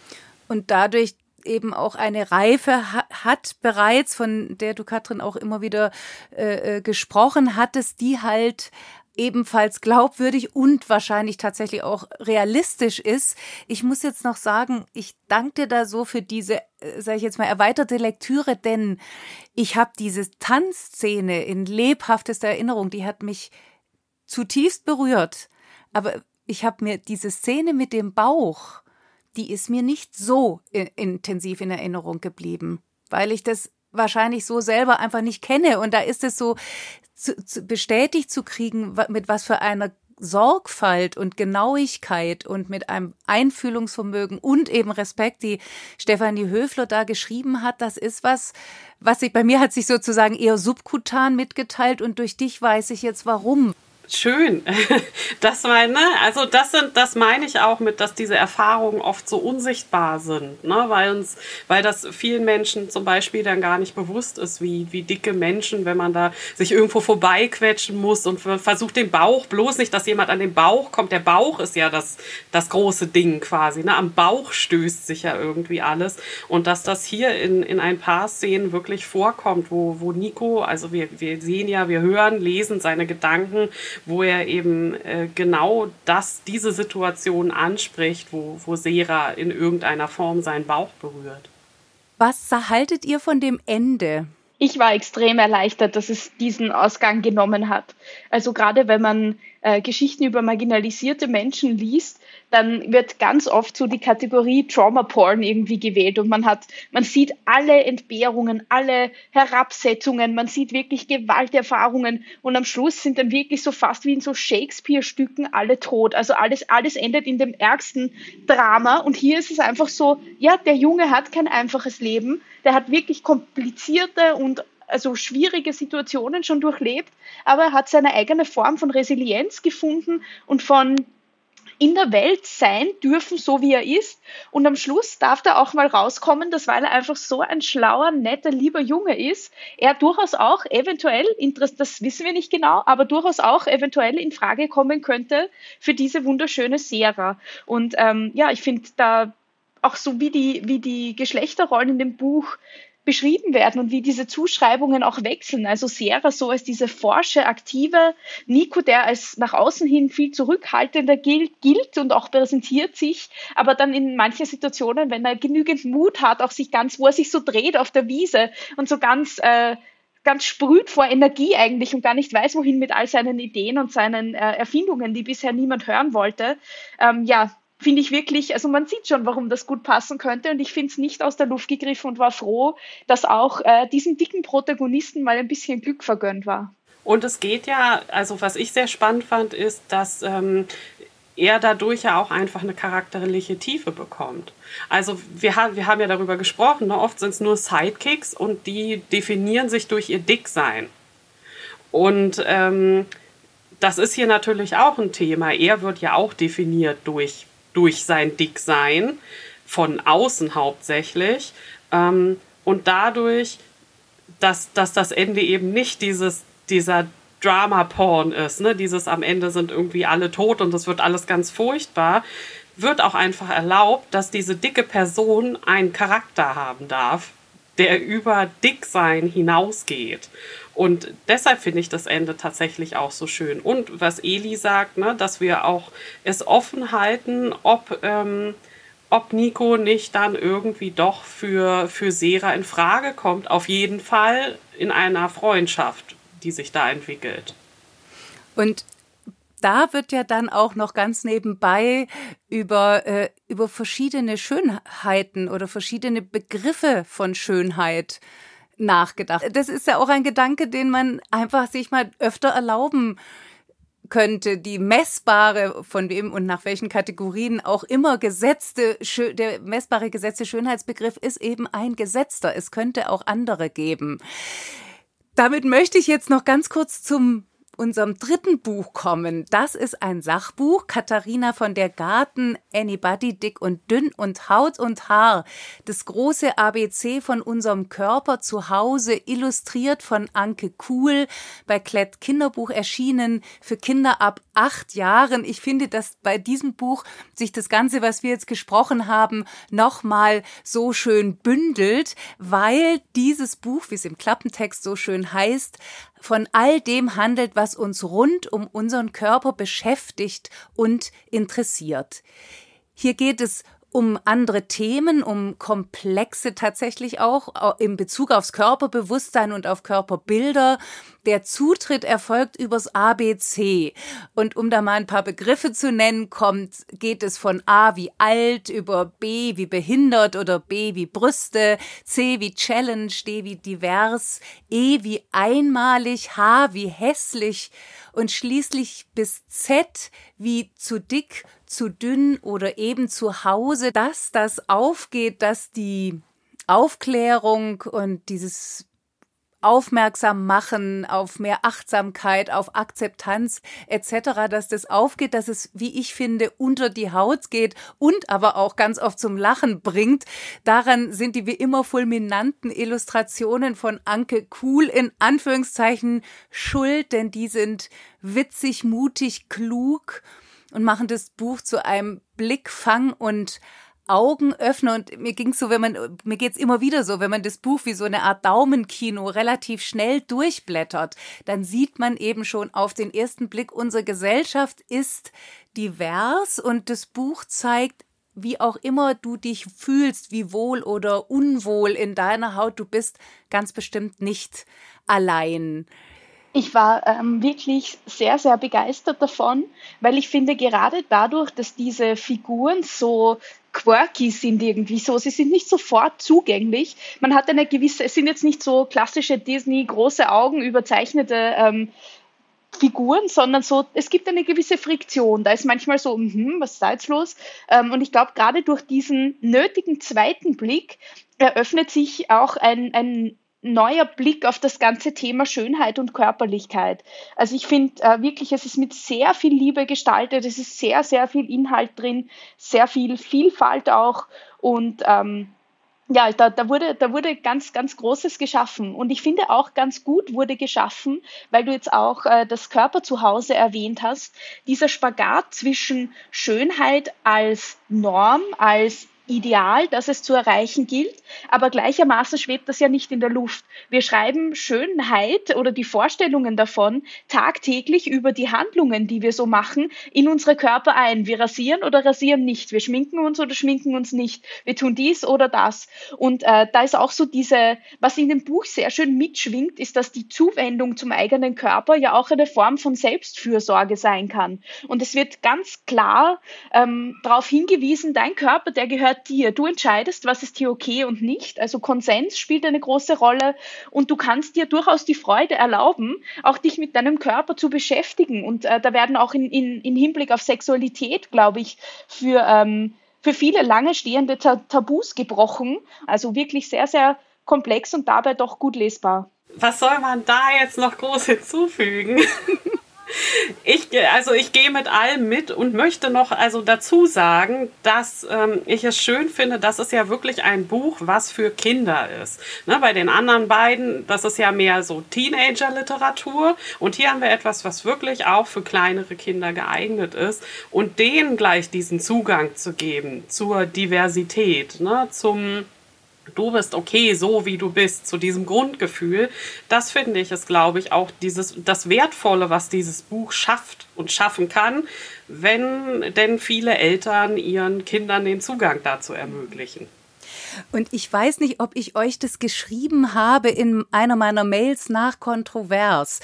Und dadurch eben auch eine Reife hat bereits, von der du, Katrin, auch immer wieder äh, äh, gesprochen hattest, die halt ebenfalls glaubwürdig und wahrscheinlich tatsächlich auch realistisch ist. Ich muss jetzt noch sagen, ich danke dir da so für diese, äh, sage ich jetzt mal, erweiterte Lektüre, denn ich habe diese Tanzszene in lebhaftester Erinnerung, die hat mich zutiefst berührt. Aber ich habe mir diese Szene mit dem Bauch, die ist mir nicht so intensiv in Erinnerung geblieben, weil ich das wahrscheinlich so selber einfach nicht kenne. Und da ist es so zu, zu bestätigt zu kriegen, mit was für einer Sorgfalt und Genauigkeit und mit einem Einfühlungsvermögen und eben Respekt, die Stefanie Höfler da geschrieben hat, das ist was, was sich bei mir hat sich sozusagen eher subkutan mitgeteilt und durch dich weiß ich jetzt warum. Schön. <laughs> Das meine, also das sind, das meine ich auch mit, dass diese Erfahrungen oft so unsichtbar sind, ne? weil uns, weil das vielen Menschen zum Beispiel dann gar nicht bewusst ist, wie, wie dicke Menschen, wenn man da sich irgendwo vorbeiquetschen muss und versucht den Bauch, bloß nicht, dass jemand an den Bauch kommt. Der Bauch ist ja das, das große Ding quasi, ne? Am Bauch stößt sich ja irgendwie alles und dass das hier in, in ein paar Szenen wirklich vorkommt, wo, wo Nico, also wir, wir sehen ja, wir hören, lesen seine Gedanken, wo er eben äh, genau das, diese Situation anspricht, wo, wo Sera in irgendeiner Form seinen Bauch berührt. Was haltet ihr von dem Ende? Ich war extrem erleichtert, dass es diesen Ausgang genommen hat. Also gerade wenn man äh, Geschichten über marginalisierte Menschen liest, dann wird ganz oft so die Kategorie Trauma Porn irgendwie gewählt und man hat, man sieht alle Entbehrungen, alle Herabsetzungen, man sieht wirklich Gewalterfahrungen und am Schluss sind dann wirklich so fast wie in so Shakespeare-Stücken alle tot. Also alles, alles endet in dem ärgsten Drama und hier ist es einfach so, ja, der Junge hat kein einfaches Leben, der hat wirklich komplizierte und also schwierige Situationen schon durchlebt, aber er hat seine eigene Form von Resilienz gefunden und von in der Welt sein dürfen, so wie er ist. Und am Schluss darf er auch mal rauskommen, dass weil er einfach so ein schlauer, netter, lieber Junge ist, er durchaus auch eventuell, das wissen wir nicht genau, aber durchaus auch eventuell in Frage kommen könnte für diese wunderschöne Sera. Und ähm, ja, ich finde da auch so wie die, wie die Geschlechterrollen in dem Buch beschrieben werden und wie diese Zuschreibungen auch wechseln. Also Sera so als diese forsche, aktive, Nico, der als nach außen hin viel zurückhaltender gilt, gilt und auch präsentiert sich, aber dann in manchen Situationen, wenn er genügend Mut hat, auch sich ganz, wo er sich so dreht auf der Wiese und so ganz äh, ganz sprüht vor Energie eigentlich und gar nicht weiß, wohin mit all seinen Ideen und seinen äh, Erfindungen, die bisher niemand hören wollte. Ähm, ja, finde ich wirklich, also man sieht schon, warum das gut passen könnte und ich finde es nicht aus der Luft gegriffen und war froh, dass auch äh, diesen dicken Protagonisten mal ein bisschen Glück vergönnt war. Und es geht ja, also was ich sehr spannend fand, ist, dass ähm, er dadurch ja auch einfach eine charakterliche Tiefe bekommt. Also wir, ha wir haben ja darüber gesprochen, ne? oft sind es nur Sidekicks und die definieren sich durch ihr Dicksein. Und ähm, das ist hier natürlich auch ein Thema. Er wird ja auch definiert durch durch sein Dicksein, von außen hauptsächlich. Ähm, und dadurch, dass, dass das Ende eben nicht dieses, dieser Drama-Porn ist, ne? dieses am Ende sind irgendwie alle tot und es wird alles ganz furchtbar, wird auch einfach erlaubt, dass diese dicke Person einen Charakter haben darf, der über Dicksein hinausgeht. Und deshalb finde ich das Ende tatsächlich auch so schön. Und was Eli sagt, ne, dass wir auch es offen halten, ob, ähm, ob Nico nicht dann irgendwie doch für, für Sera in Frage kommt. Auf jeden Fall in einer Freundschaft, die sich da entwickelt. Und da wird ja dann auch noch ganz nebenbei über, äh, über verschiedene Schönheiten oder verschiedene Begriffe von Schönheit nachgedacht. Das ist ja auch ein Gedanke, den man einfach sich mal öfter erlauben könnte, die messbare, von wem und nach welchen Kategorien auch immer gesetzte, der messbare gesetzte Schönheitsbegriff ist eben ein gesetzter. Es könnte auch andere geben. Damit möchte ich jetzt noch ganz kurz zum unserem dritten Buch kommen. Das ist ein Sachbuch. Katharina von der Garten, Anybody, dick und dünn und Haut und Haar. Das große ABC von unserem Körper zu Hause, illustriert von Anke Kuhl, bei Klett Kinderbuch erschienen, für Kinder ab acht Jahren. Ich finde, dass bei diesem Buch sich das Ganze, was wir jetzt gesprochen haben, nochmal so schön bündelt, weil dieses Buch, wie es im Klappentext so schön heißt, von all dem handelt, was uns rund um unseren Körper beschäftigt und interessiert. Hier geht es um andere Themen, um komplexe tatsächlich auch in Bezug aufs Körperbewusstsein und auf Körperbilder. Der Zutritt erfolgt übers ABC. Und um da mal ein paar Begriffe zu nennen, kommt, geht es von A wie alt über B wie behindert oder B wie Brüste, C wie Challenge, D wie divers, E wie einmalig, H wie hässlich und schließlich bis Z wie zu dick, zu dünn oder eben zu Hause, dass das aufgeht, dass die Aufklärung und dieses aufmerksam machen auf mehr Achtsamkeit, auf Akzeptanz etc., dass das aufgeht, dass es, wie ich finde, unter die Haut geht und aber auch ganz oft zum Lachen bringt. Daran sind die wie immer fulminanten Illustrationen von Anke Kuhl in Anführungszeichen schuld, denn die sind witzig, mutig, klug und machen das Buch zu einem Blickfang und Augen öffne und mir ging's so, wenn man mir geht's immer wieder so, wenn man das Buch wie so eine Art Daumenkino relativ schnell durchblättert, dann sieht man eben schon auf den ersten Blick, unsere Gesellschaft ist divers und das Buch zeigt wie auch immer du dich fühlst, wie wohl oder unwohl in deiner Haut, du bist ganz bestimmt nicht allein. Ich war ähm, wirklich sehr, sehr begeistert davon, weil ich finde, gerade dadurch, dass diese Figuren so quirky sind irgendwie so. Sie sind nicht sofort zugänglich. Man hat eine gewisse, es sind jetzt nicht so klassische Disney, große Augen, überzeichnete ähm, Figuren, sondern so, es gibt eine gewisse Friktion. Da ist manchmal so, hm, was ist da jetzt los? Ähm, und ich glaube, gerade durch diesen nötigen zweiten Blick eröffnet sich auch ein, ein neuer Blick auf das ganze Thema Schönheit und Körperlichkeit. Also ich finde äh, wirklich, es ist mit sehr viel Liebe gestaltet, es ist sehr, sehr viel Inhalt drin, sehr viel Vielfalt auch und ähm, ja, da, da, wurde, da wurde ganz, ganz Großes geschaffen. Und ich finde auch ganz gut wurde geschaffen, weil du jetzt auch äh, das Körper zu Hause erwähnt hast, dieser Spagat zwischen Schönheit als Norm, als Ideal, das es zu erreichen gilt, aber gleichermaßen schwebt das ja nicht in der Luft. Wir schreiben Schönheit oder die Vorstellungen davon tagtäglich über die Handlungen, die wir so machen, in unsere Körper ein. Wir rasieren oder rasieren nicht. Wir schminken uns oder schminken uns nicht. Wir tun dies oder das. Und äh, da ist auch so diese, was in dem Buch sehr schön mitschwingt, ist, dass die Zuwendung zum eigenen Körper ja auch eine Form von Selbstfürsorge sein kann. Und es wird ganz klar ähm, darauf hingewiesen, dein Körper, der gehört dir. Du entscheidest, was ist hier okay und nicht. Also Konsens spielt eine große Rolle und du kannst dir durchaus die Freude erlauben, auch dich mit deinem Körper zu beschäftigen. Und äh, da werden auch in, in, in Hinblick auf Sexualität, glaube ich, für, ähm, für viele lange stehende Tabus gebrochen. Also wirklich sehr, sehr komplex und dabei doch gut lesbar. Was soll man da jetzt noch groß hinzufügen? <laughs> Ich, also ich gehe mit allem mit und möchte noch also dazu sagen, dass ähm, ich es schön finde, dass es ja wirklich ein Buch, was für Kinder ist. Ne, bei den anderen beiden, das ist ja mehr so Teenager-Literatur und hier haben wir etwas, was wirklich auch für kleinere Kinder geeignet ist und denen gleich diesen Zugang zu geben zur Diversität, ne, zum du bist okay, so wie du bist, zu diesem Grundgefühl, das finde ich ist, glaube ich, auch dieses, das Wertvolle, was dieses Buch schafft und schaffen kann, wenn denn viele Eltern ihren Kindern den Zugang dazu ermöglichen. Und ich weiß nicht, ob ich euch das geschrieben habe in einer meiner Mails nach Kontrovers.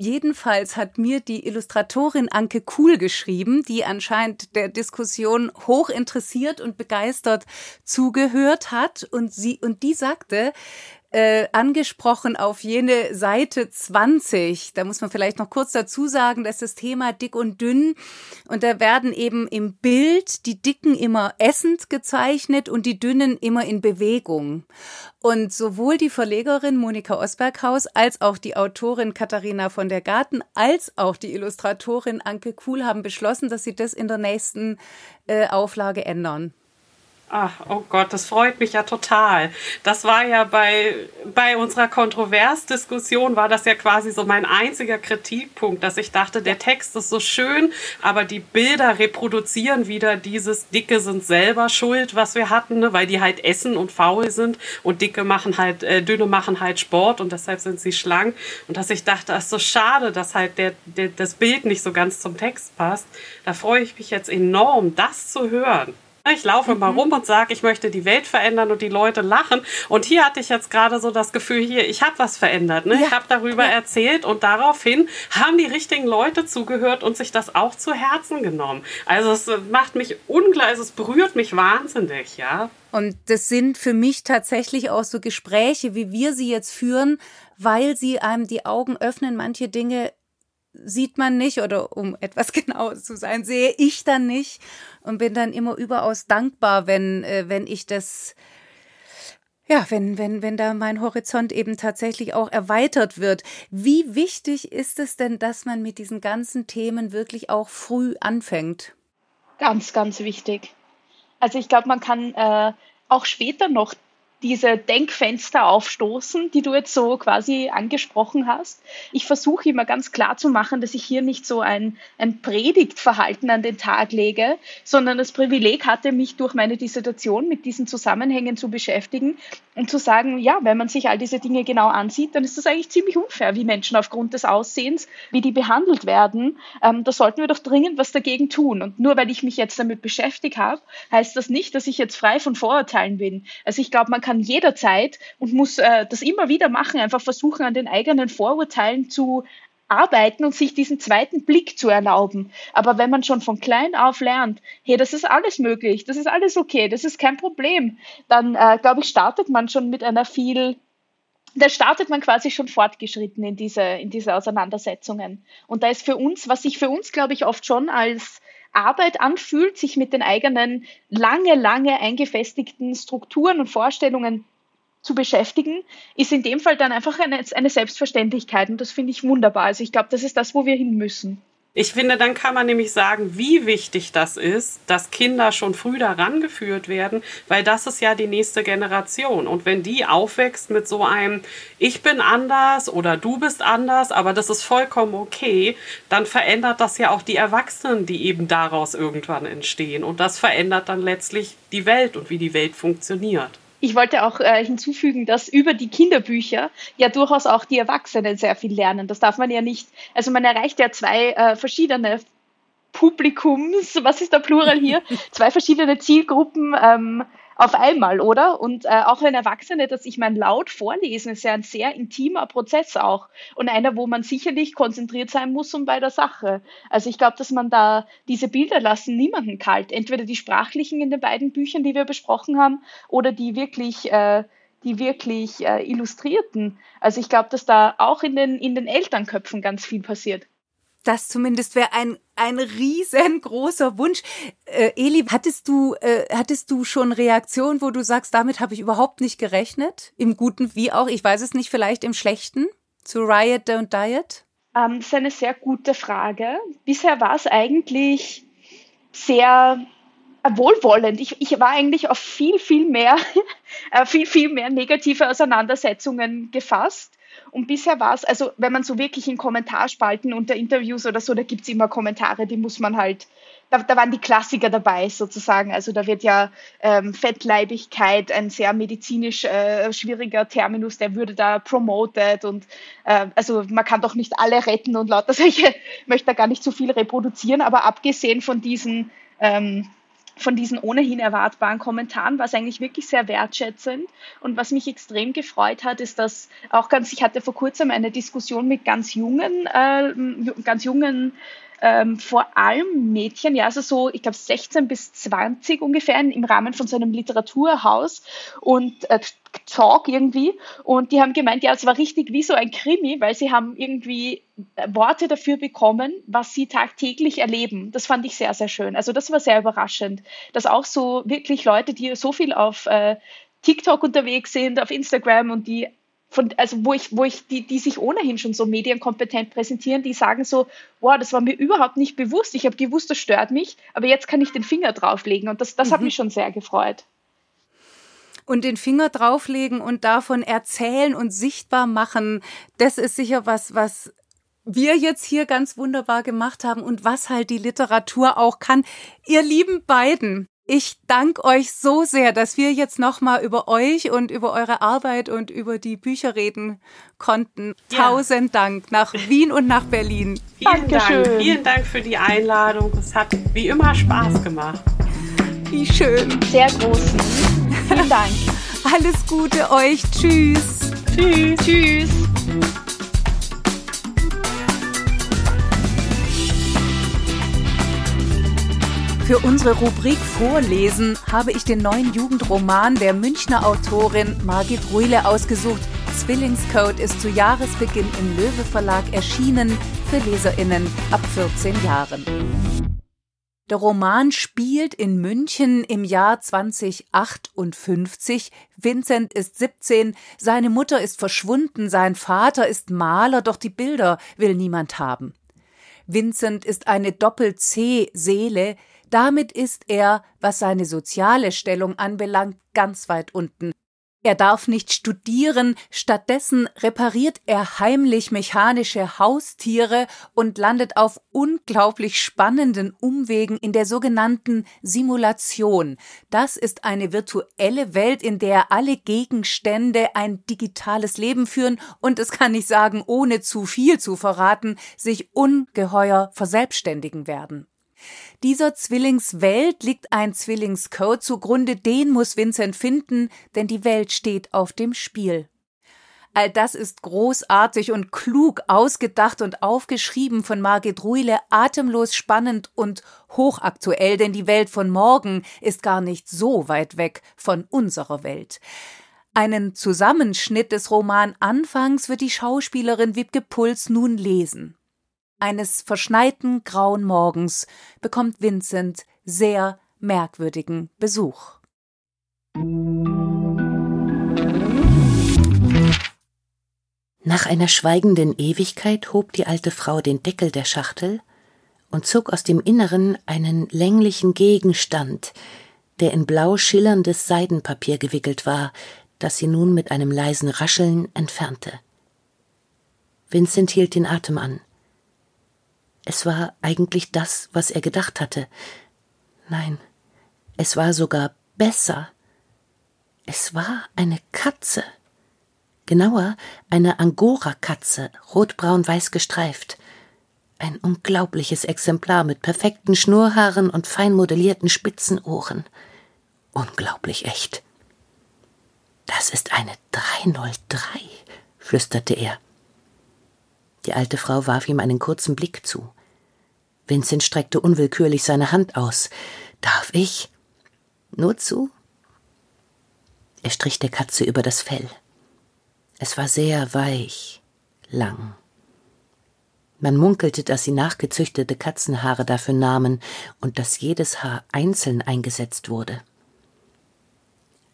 Jedenfalls hat mir die Illustratorin Anke Kuhl geschrieben, die anscheinend der Diskussion hoch interessiert und begeistert zugehört hat. Und sie und die sagte, äh, angesprochen auf jene Seite 20. Da muss man vielleicht noch kurz dazu sagen, dass das Thema dick und dünn und da werden eben im Bild die Dicken immer essend gezeichnet und die Dünnen immer in Bewegung. Und sowohl die Verlegerin Monika Osberghaus als auch die Autorin Katharina von der Garten als auch die Illustratorin Anke Kuhl haben beschlossen, dass sie das in der nächsten äh, Auflage ändern. Ach, oh Gott, das freut mich ja total. Das war ja bei, bei unserer Kontroversdiskussion, war das ja quasi so mein einziger Kritikpunkt, dass ich dachte, der Text ist so schön, aber die Bilder reproduzieren wieder dieses Dicke sind selber schuld, was wir hatten, ne? weil die halt essen und faul sind und Dicke machen halt, äh, Dünne machen halt Sport und deshalb sind sie schlank. Und dass ich dachte, es ist so schade, dass halt der, der, das Bild nicht so ganz zum Text passt. Da freue ich mich jetzt enorm, das zu hören. Ich laufe mhm. mal rum und sage, ich möchte die Welt verändern und die Leute lachen. Und hier hatte ich jetzt gerade so das Gefühl, hier, ich habe was verändert. Ne? Ja. Ich habe darüber ja. erzählt und daraufhin haben die richtigen Leute zugehört und sich das auch zu Herzen genommen. Also es macht mich ungleich, es berührt mich wahnsinnig, ja. Und das sind für mich tatsächlich auch so Gespräche, wie wir sie jetzt führen, weil sie einem die Augen öffnen, manche Dinge sieht man nicht oder um etwas <laughs> genau zu sein, sehe ich dann nicht und bin dann immer überaus dankbar, wenn, äh, wenn ich das ja, wenn, wenn, wenn da mein Horizont eben tatsächlich auch erweitert wird. Wie wichtig ist es denn, dass man mit diesen ganzen Themen wirklich auch früh anfängt? Ganz, ganz wichtig. Also ich glaube, man kann äh, auch später noch diese Denkfenster aufstoßen, die du jetzt so quasi angesprochen hast. Ich versuche immer ganz klar zu machen, dass ich hier nicht so ein, ein Predigtverhalten an den Tag lege, sondern das Privileg hatte, mich durch meine Dissertation mit diesen Zusammenhängen zu beschäftigen und zu sagen, ja, wenn man sich all diese Dinge genau ansieht, dann ist das eigentlich ziemlich unfair, wie Menschen aufgrund des Aussehens, wie die behandelt werden. Ähm, da sollten wir doch dringend was dagegen tun. Und nur weil ich mich jetzt damit beschäftigt habe, heißt das nicht, dass ich jetzt frei von Vorurteilen bin. Also ich glaube, man kann jederzeit und muss äh, das immer wieder machen, einfach versuchen, an den eigenen Vorurteilen zu arbeiten und sich diesen zweiten Blick zu erlauben. Aber wenn man schon von klein auf lernt, hey, das ist alles möglich, das ist alles okay, das ist kein Problem, dann äh, glaube ich, startet man schon mit einer viel da startet man quasi schon fortgeschritten in diese, in diese Auseinandersetzungen. Und da ist für uns, was sich für uns, glaube ich, oft schon als Arbeit anfühlt, sich mit den eigenen lange, lange eingefestigten Strukturen und Vorstellungen zu beschäftigen, ist in dem Fall dann einfach eine, eine Selbstverständlichkeit und das finde ich wunderbar. Also ich glaube, das ist das, wo wir hin müssen. Ich finde, dann kann man nämlich sagen, wie wichtig das ist, dass Kinder schon früh daran geführt werden, weil das ist ja die nächste Generation. Und wenn die aufwächst mit so einem, ich bin anders oder du bist anders, aber das ist vollkommen okay, dann verändert das ja auch die Erwachsenen, die eben daraus irgendwann entstehen. Und das verändert dann letztlich die Welt und wie die Welt funktioniert ich wollte auch äh, hinzufügen, dass über die Kinderbücher ja durchaus auch die Erwachsenen sehr viel lernen. Das darf man ja nicht, also man erreicht ja zwei äh, verschiedene Publikums, was ist der Plural hier? <laughs> zwei verschiedene Zielgruppen ähm, auf einmal, oder? Und äh, auch wenn Erwachsene, dass ich mein laut vorlesen, ist ja ein sehr intimer Prozess auch und einer, wo man sicherlich konzentriert sein muss und bei der Sache. Also ich glaube, dass man da diese Bilder lassen niemanden kalt. Entweder die sprachlichen in den beiden Büchern, die wir besprochen haben, oder die wirklich äh, die wirklich äh, illustrierten. Also ich glaube, dass da auch in den, in den Elternköpfen ganz viel passiert. Das zumindest wäre ein, ein riesengroßer Wunsch. Äh, Eli, hattest du, äh, hattest du schon Reaktionen, wo du sagst, damit habe ich überhaupt nicht gerechnet? Im Guten wie auch, ich weiß es nicht, vielleicht im Schlechten? Zu Riot Don't Diet? Ähm, das ist eine sehr gute Frage. Bisher war es eigentlich sehr wohlwollend. Ich, ich war eigentlich auf viel, viel mehr, <laughs> äh, viel, viel mehr negative Auseinandersetzungen gefasst. Und bisher war es, also wenn man so wirklich in Kommentarspalten unter Interviews oder so, da gibt es immer Kommentare, die muss man halt, da, da waren die Klassiker dabei sozusagen. Also da wird ja ähm, Fettleibigkeit, ein sehr medizinisch äh, schwieriger Terminus, der würde da promoted und äh, also man kann doch nicht alle retten und lauter <laughs> solche, möchte da gar nicht zu so viel reproduzieren, aber abgesehen von diesen ähm, von diesen ohnehin erwartbaren Kommentaren war es eigentlich wirklich sehr wertschätzend. Und was mich extrem gefreut hat, ist, dass auch ganz, ich hatte vor kurzem eine Diskussion mit ganz jungen, äh, ganz jungen ähm, vor allem Mädchen, ja, also so, ich glaube 16 bis 20 ungefähr im Rahmen von so einem Literaturhaus und äh, Talk irgendwie. Und die haben gemeint, ja, es war richtig wie so ein Krimi, weil sie haben irgendwie Worte dafür bekommen, was sie tagtäglich erleben. Das fand ich sehr, sehr schön. Also das war sehr überraschend, dass auch so wirklich Leute, die so viel auf äh, TikTok unterwegs sind, auf Instagram und die von, also wo ich, wo ich, die, die sich ohnehin schon so medienkompetent präsentieren, die sagen so, boah, das war mir überhaupt nicht bewusst. Ich habe gewusst, das stört mich, aber jetzt kann ich den Finger drauflegen und das, das mhm. hat mich schon sehr gefreut. Und den Finger drauflegen und davon erzählen und sichtbar machen, das ist sicher was, was wir jetzt hier ganz wunderbar gemacht haben und was halt die Literatur auch kann. Ihr lieben beiden, ich danke euch so sehr, dass wir jetzt nochmal über euch und über eure Arbeit und über die Bücher reden konnten. Ja. Tausend Dank nach Wien und nach Berlin. Vielen Dankeschön. Dank. Vielen Dank für die Einladung. Es hat wie immer Spaß gemacht. Wie schön. Sehr großen. Vielen Dank. Alles Gute euch. Tschüss. Tschüss. Tschüss. Für unsere Rubrik Vorlesen habe ich den neuen Jugendroman der Münchner Autorin Margit Ruhle ausgesucht. Zwillingscode ist zu Jahresbeginn im Löwe Verlag erschienen für LeserInnen ab 14 Jahren. Der Roman spielt in München im Jahr 2058. Vincent ist 17, seine Mutter ist verschwunden, sein Vater ist Maler, doch die Bilder will niemand haben. Vincent ist eine Doppel-C-Seele, damit ist er, was seine soziale Stellung anbelangt, ganz weit unten. Er darf nicht studieren, stattdessen repariert er heimlich mechanische Haustiere und landet auf unglaublich spannenden Umwegen in der sogenannten Simulation. Das ist eine virtuelle Welt, in der alle Gegenstände ein digitales Leben führen und es kann ich sagen, ohne zu viel zu verraten, sich ungeheuer verselbstständigen werden. Dieser Zwillingswelt liegt ein Zwillingscode zugrunde, den muss Vincent finden, denn die Welt steht auf dem Spiel. All das ist großartig und klug ausgedacht und aufgeschrieben von Margit Ruhle, atemlos spannend und hochaktuell, denn die Welt von morgen ist gar nicht so weit weg von unserer Welt. Einen Zusammenschnitt des Roman Anfangs wird die Schauspielerin Wibke Puls nun lesen. Eines verschneiten grauen Morgens bekommt Vincent sehr merkwürdigen Besuch. Nach einer schweigenden Ewigkeit hob die alte Frau den Deckel der Schachtel und zog aus dem Inneren einen länglichen Gegenstand, der in blau schillerndes Seidenpapier gewickelt war, das sie nun mit einem leisen Rascheln entfernte. Vincent hielt den Atem an. Es war eigentlich das, was er gedacht hatte. Nein, es war sogar besser. Es war eine Katze. Genauer, eine Angora-Katze, rotbraun-weiß gestreift. Ein unglaubliches Exemplar mit perfekten Schnurrhaaren und fein modellierten Spitzenohren. Unglaublich echt. Das ist eine 303, flüsterte er. Die alte Frau warf ihm einen kurzen Blick zu. Vincent streckte unwillkürlich seine Hand aus. Darf ich? Nur zu? Er strich der Katze über das Fell. Es war sehr weich, lang. Man munkelte, dass sie nachgezüchtete Katzenhaare dafür nahmen und dass jedes Haar einzeln eingesetzt wurde.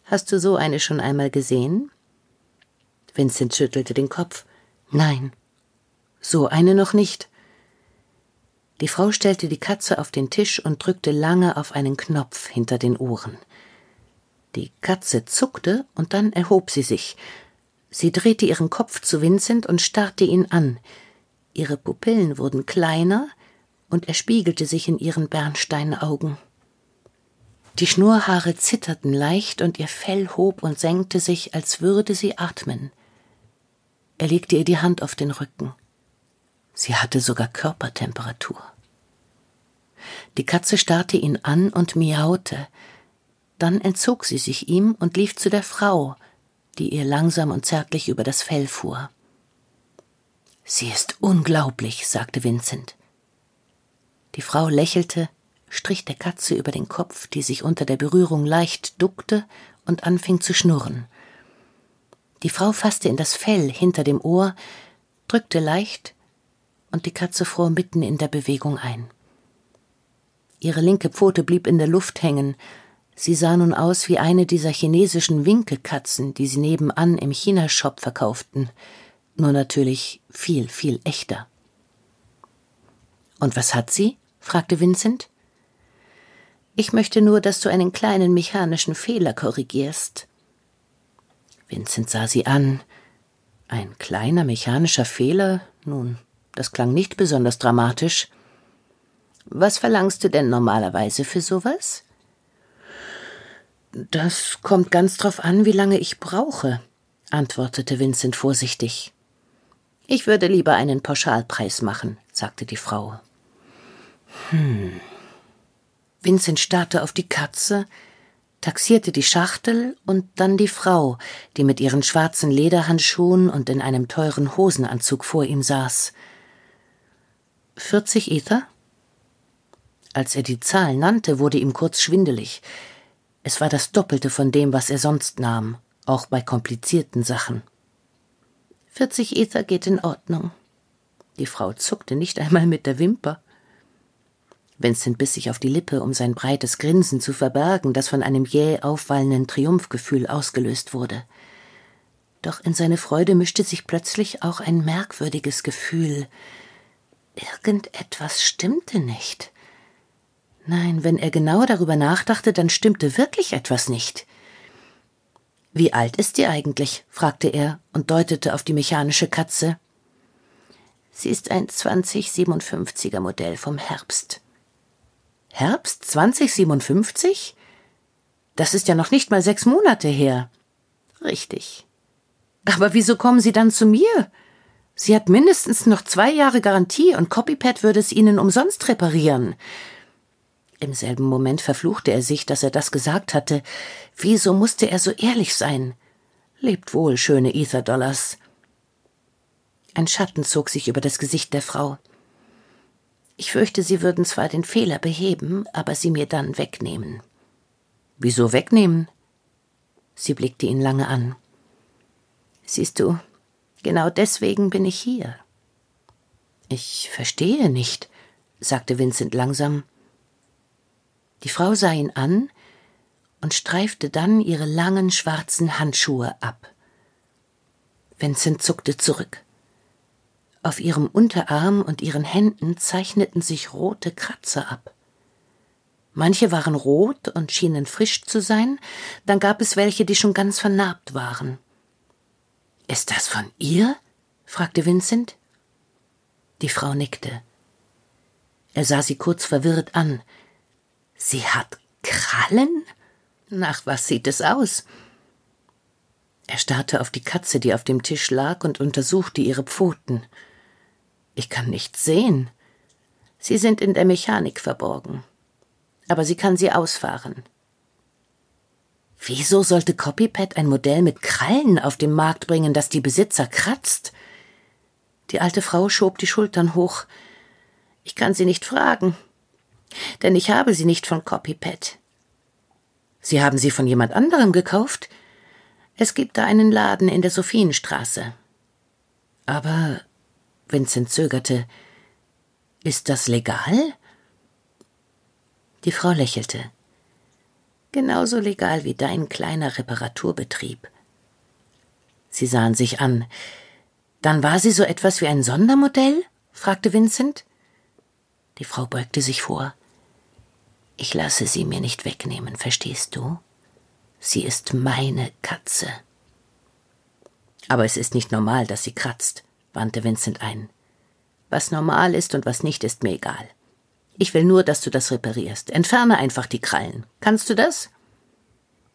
Hast du so eine schon einmal gesehen? Vincent schüttelte den Kopf. Nein, so eine noch nicht. Die Frau stellte die Katze auf den Tisch und drückte lange auf einen Knopf hinter den Ohren. Die Katze zuckte und dann erhob sie sich. Sie drehte ihren Kopf zu Vincent und starrte ihn an. Ihre Pupillen wurden kleiner und er spiegelte sich in ihren Bernsteinaugen. Die Schnurhaare zitterten leicht und ihr Fell hob und senkte sich, als würde sie atmen. Er legte ihr die Hand auf den Rücken. Sie hatte sogar Körpertemperatur. Die Katze starrte ihn an und miaute. Dann entzog sie sich ihm und lief zu der Frau, die ihr langsam und zärtlich über das Fell fuhr. Sie ist unglaublich, sagte Vincent. Die Frau lächelte, strich der Katze über den Kopf, die sich unter der Berührung leicht duckte und anfing zu schnurren. Die Frau fasste in das Fell hinter dem Ohr, drückte leicht und die Katze fror mitten in der Bewegung ein. Ihre linke Pfote blieb in der Luft hängen. Sie sah nun aus wie eine dieser chinesischen Winkelkatzen, die sie nebenan im China-Shop verkauften. Nur natürlich viel, viel echter. Und was hat sie? fragte Vincent. Ich möchte nur, dass du einen kleinen mechanischen Fehler korrigierst. Vincent sah sie an. Ein kleiner mechanischer Fehler? Nun, das klang nicht besonders dramatisch. Was verlangst du denn normalerweise für sowas? Das kommt ganz drauf an, wie lange ich brauche, antwortete Vincent vorsichtig. Ich würde lieber einen Pauschalpreis machen, sagte die Frau. Hm. Vincent starrte auf die Katze, taxierte die Schachtel und dann die Frau, die mit ihren schwarzen Lederhandschuhen und in einem teuren Hosenanzug vor ihm saß. Vierzig Ether? Als er die Zahl nannte, wurde ihm kurz schwindelig. Es war das Doppelte von dem, was er sonst nahm, auch bei komplizierten Sachen. Vierzig Ether geht in Ordnung. Die Frau zuckte nicht einmal mit der Wimper. Vincent biss sich auf die Lippe, um sein breites Grinsen zu verbergen, das von einem jäh aufwallenden Triumphgefühl ausgelöst wurde. Doch in seine Freude mischte sich plötzlich auch ein merkwürdiges Gefühl. Irgendetwas stimmte nicht. Nein, wenn er genau darüber nachdachte, dann stimmte wirklich etwas nicht. Wie alt ist die eigentlich? fragte er und deutete auf die mechanische Katze. Sie ist ein 2057er Modell vom Herbst. Herbst 2057? Das ist ja noch nicht mal sechs Monate her. Richtig. Aber wieso kommen Sie dann zu mir? Sie hat mindestens noch zwei Jahre Garantie und Copypad würde es Ihnen umsonst reparieren. Im selben Moment verfluchte er sich, dass er das gesagt hatte. Wieso musste er so ehrlich sein? Lebt wohl, schöne Ether Dollars. Ein Schatten zog sich über das Gesicht der Frau. Ich fürchte, Sie würden zwar den Fehler beheben, aber sie mir dann wegnehmen. Wieso wegnehmen? Sie blickte ihn lange an. Siehst du, genau deswegen bin ich hier. Ich verstehe nicht, sagte Vincent langsam. Die Frau sah ihn an und streifte dann ihre langen schwarzen Handschuhe ab. Vincent zuckte zurück. Auf ihrem Unterarm und ihren Händen zeichneten sich rote Kratzer ab. Manche waren rot und schienen frisch zu sein, dann gab es welche, die schon ganz vernarbt waren. Ist das von ihr? fragte Vincent. Die Frau nickte. Er sah sie kurz verwirrt an. Sie hat Krallen? Nach was sieht es aus? Er starrte auf die Katze, die auf dem Tisch lag, und untersuchte ihre Pfoten. Ich kann nichts sehen. Sie sind in der Mechanik verborgen. Aber sie kann sie ausfahren. Wieso sollte Copypad ein Modell mit Krallen auf den Markt bringen, das die Besitzer kratzt? Die alte Frau schob die Schultern hoch. Ich kann sie nicht fragen, denn ich habe sie nicht von Copypad. Sie haben sie von jemand anderem gekauft? Es gibt da einen Laden in der Sophienstraße. Aber Vincent zögerte. Ist das legal? Die Frau lächelte. Genauso legal wie dein kleiner Reparaturbetrieb. Sie sahen sich an. Dann war sie so etwas wie ein Sondermodell? fragte Vincent. Die Frau beugte sich vor. Ich lasse sie mir nicht wegnehmen, verstehst du? Sie ist meine Katze. Aber es ist nicht normal, dass sie kratzt wandte Vincent ein. Was normal ist und was nicht, ist mir egal. Ich will nur, dass du das reparierst. Entferne einfach die Krallen. Kannst du das?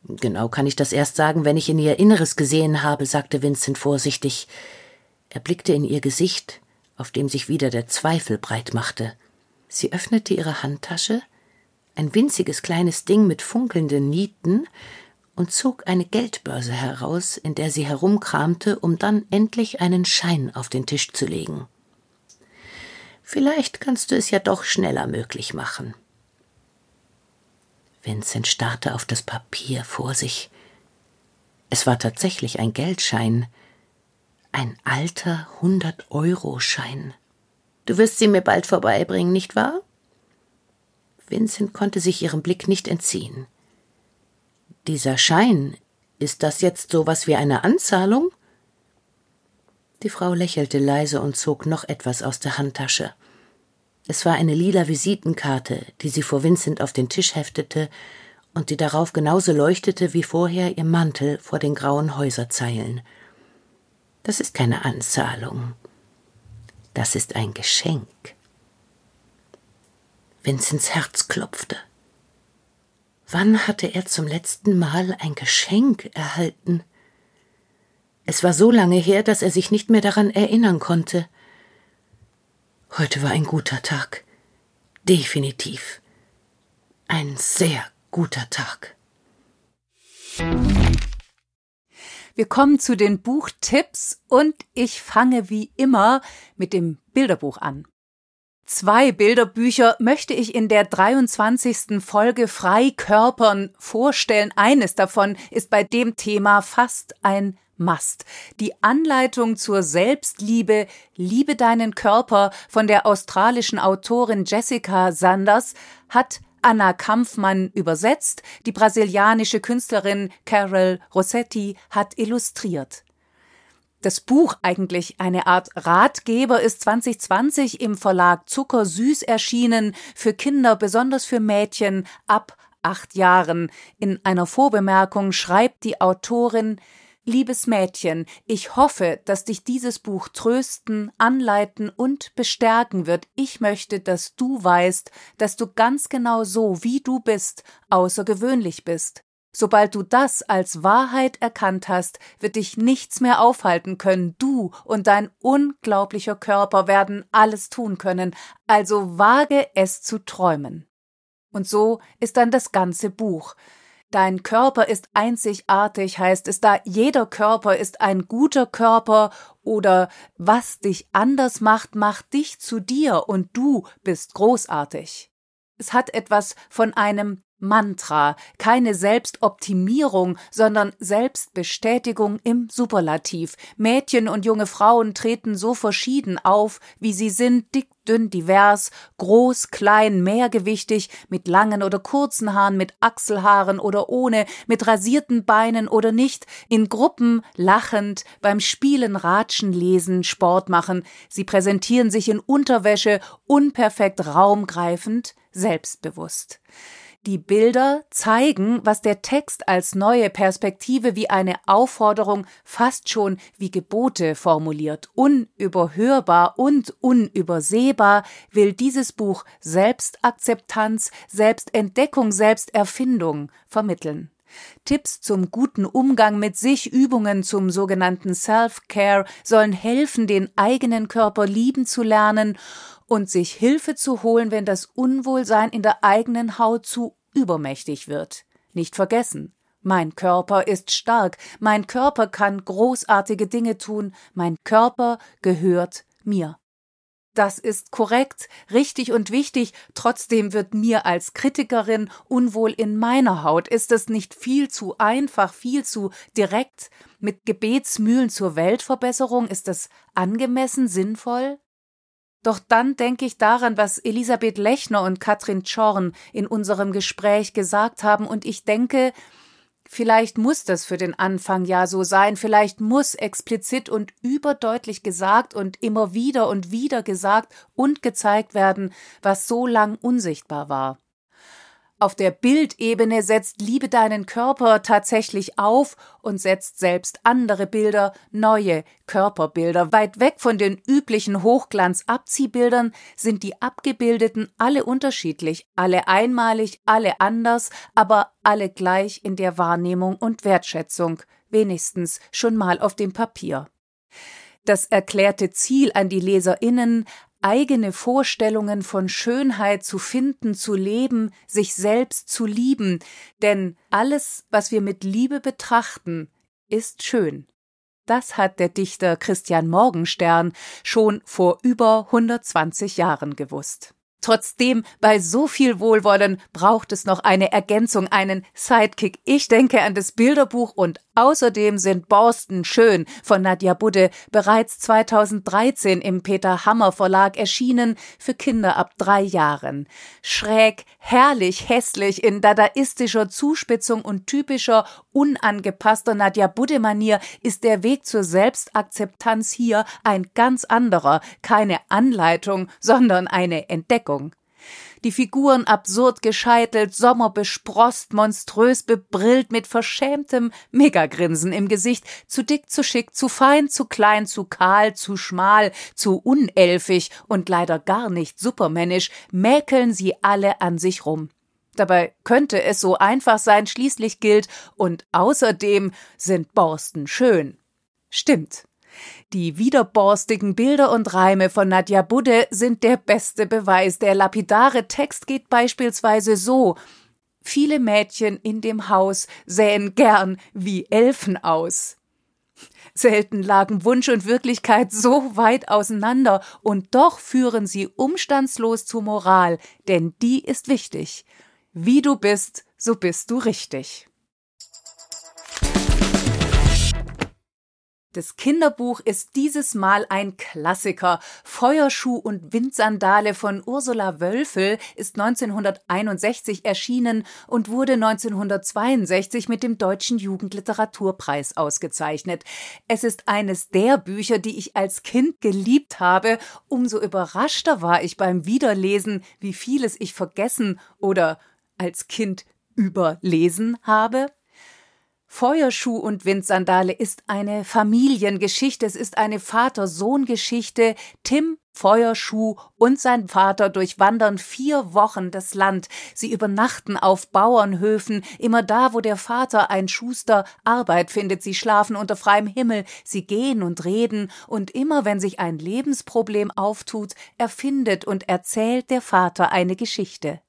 Genau kann ich das erst sagen, wenn ich in ihr Inneres gesehen habe, sagte Vincent vorsichtig. Er blickte in ihr Gesicht, auf dem sich wieder der Zweifel breit machte. Sie öffnete ihre Handtasche, ein winziges kleines Ding mit funkelnden Nieten, und zog eine Geldbörse heraus, in der sie herumkramte, um dann endlich einen Schein auf den Tisch zu legen. Vielleicht kannst du es ja doch schneller möglich machen. Vincent starrte auf das Papier vor sich. Es war tatsächlich ein Geldschein, ein alter Hundert-Euro-Schein. Du wirst sie mir bald vorbeibringen, nicht wahr? Vincent konnte sich ihrem Blick nicht entziehen. Dieser Schein, ist das jetzt so was wie eine Anzahlung? Die Frau lächelte leise und zog noch etwas aus der Handtasche. Es war eine lila Visitenkarte, die sie vor Vincent auf den Tisch heftete und die darauf genauso leuchtete wie vorher ihr Mantel vor den grauen Häuserzeilen. Das ist keine Anzahlung. Das ist ein Geschenk. Vincents Herz klopfte. Wann hatte er zum letzten Mal ein Geschenk erhalten? Es war so lange her, dass er sich nicht mehr daran erinnern konnte. Heute war ein guter Tag. Definitiv. ein sehr guter Tag. Wir kommen zu den Buchtipps und ich fange wie immer mit dem Bilderbuch an. Zwei Bilderbücher möchte ich in der 23. Folge Freikörpern vorstellen. Eines davon ist bei dem Thema fast ein Must. Die Anleitung zur Selbstliebe Liebe deinen Körper von der australischen Autorin Jessica Sanders hat Anna Kampfmann übersetzt, die brasilianische Künstlerin Carol Rossetti hat illustriert. Das Buch, eigentlich eine Art Ratgeber, ist 2020 im Verlag Zuckersüß erschienen, für Kinder, besonders für Mädchen ab acht Jahren. In einer Vorbemerkung schreibt die Autorin, Liebes Mädchen, ich hoffe, dass dich dieses Buch trösten, anleiten und bestärken wird. Ich möchte, dass du weißt, dass du ganz genau so, wie du bist, außergewöhnlich bist. Sobald du das als Wahrheit erkannt hast, wird dich nichts mehr aufhalten können. Du und dein unglaublicher Körper werden alles tun können, also wage es zu träumen. Und so ist dann das ganze Buch. Dein Körper ist einzigartig, heißt es da, jeder Körper ist ein guter Körper oder was dich anders macht, macht dich zu dir und du bist großartig. Es hat etwas von einem Mantra, keine Selbstoptimierung, sondern Selbstbestätigung im Superlativ. Mädchen und junge Frauen treten so verschieden auf, wie sie sind, dick, dünn, divers, groß, klein, mehrgewichtig, mit langen oder kurzen Haaren, mit Achselhaaren oder ohne, mit rasierten Beinen oder nicht, in Gruppen, lachend, beim Spielen, Ratschen, Lesen, Sport machen. Sie präsentieren sich in Unterwäsche, unperfekt raumgreifend, selbstbewusst. Die Bilder zeigen, was der Text als neue Perspektive wie eine Aufforderung fast schon wie Gebote formuliert. Unüberhörbar und unübersehbar will dieses Buch Selbstakzeptanz, Selbstentdeckung, Selbsterfindung vermitteln. Tipps zum guten Umgang mit sich, Übungen zum sogenannten Self-Care sollen helfen, den eigenen Körper lieben zu lernen und sich Hilfe zu holen, wenn das Unwohlsein in der eigenen Haut zu übermächtig wird. Nicht vergessen, mein Körper ist stark, mein Körper kann großartige Dinge tun, mein Körper gehört mir. Das ist korrekt, richtig und wichtig, trotzdem wird mir als Kritikerin unwohl in meiner Haut. Ist es nicht viel zu einfach, viel zu direkt? Mit Gebetsmühlen zur Weltverbesserung ist das angemessen sinnvoll? Doch dann denke ich daran, was Elisabeth Lechner und Katrin Czorn in unserem Gespräch gesagt haben, und ich denke, vielleicht muss das für den Anfang ja so sein, vielleicht muss explizit und überdeutlich gesagt und immer wieder und wieder gesagt und gezeigt werden, was so lang unsichtbar war. Auf der Bildebene setzt Liebe deinen Körper tatsächlich auf und setzt selbst andere Bilder, neue Körperbilder. Weit weg von den üblichen Hochglanz-Abziehbildern sind die abgebildeten alle unterschiedlich, alle einmalig, alle anders, aber alle gleich in der Wahrnehmung und Wertschätzung, wenigstens schon mal auf dem Papier. Das erklärte Ziel an die Leserinnen, eigene Vorstellungen von Schönheit zu finden, zu leben, sich selbst zu lieben, denn alles, was wir mit Liebe betrachten, ist schön. Das hat der Dichter Christian Morgenstern schon vor über 120 Jahren gewusst. Trotzdem, bei so viel Wohlwollen braucht es noch eine Ergänzung, einen Sidekick. Ich denke an das Bilderbuch und außerdem sind Borsten schön von Nadja Budde bereits 2013 im Peter Hammer Verlag erschienen für Kinder ab drei Jahren. Schräg, herrlich, hässlich in dadaistischer Zuspitzung und typischer, unangepasster Nadja Budde Manier ist der Weg zur Selbstakzeptanz hier ein ganz anderer, keine Anleitung, sondern eine Entdeckung. Die Figuren absurd gescheitelt, sommerbesprost, monströs bebrillt, mit verschämtem Megagrinsen im Gesicht, zu dick, zu schick, zu fein, zu klein, zu kahl, zu schmal, zu unelfig und leider gar nicht supermännisch, mäkeln sie alle an sich rum. Dabei könnte es so einfach sein, schließlich gilt, und außerdem sind Borsten schön. Stimmt. Die widerborstigen Bilder und Reime von Nadja Budde sind der beste Beweis. Der lapidare Text geht beispielsweise so Viele Mädchen in dem Haus sähen gern wie Elfen aus. Selten lagen Wunsch und Wirklichkeit so weit auseinander, und doch führen sie umstandslos zur Moral, denn die ist wichtig. Wie du bist, so bist du richtig. Das Kinderbuch ist dieses Mal ein Klassiker. Feuerschuh und Windsandale von Ursula Wölfel ist 1961 erschienen und wurde 1962 mit dem Deutschen Jugendliteraturpreis ausgezeichnet. Es ist eines der Bücher, die ich als Kind geliebt habe. Umso überraschter war ich beim Wiederlesen, wie vieles ich vergessen oder als Kind überlesen habe. Feuerschuh und Windsandale ist eine Familiengeschichte, es ist eine Vater-Sohn-Geschichte. Tim Feuerschuh und sein Vater durchwandern vier Wochen das Land. Sie übernachten auf Bauernhöfen, immer da, wo der Vater, ein Schuster, Arbeit findet. Sie schlafen unter freiem Himmel, sie gehen und reden, und immer wenn sich ein Lebensproblem auftut, erfindet und erzählt der Vater eine Geschichte.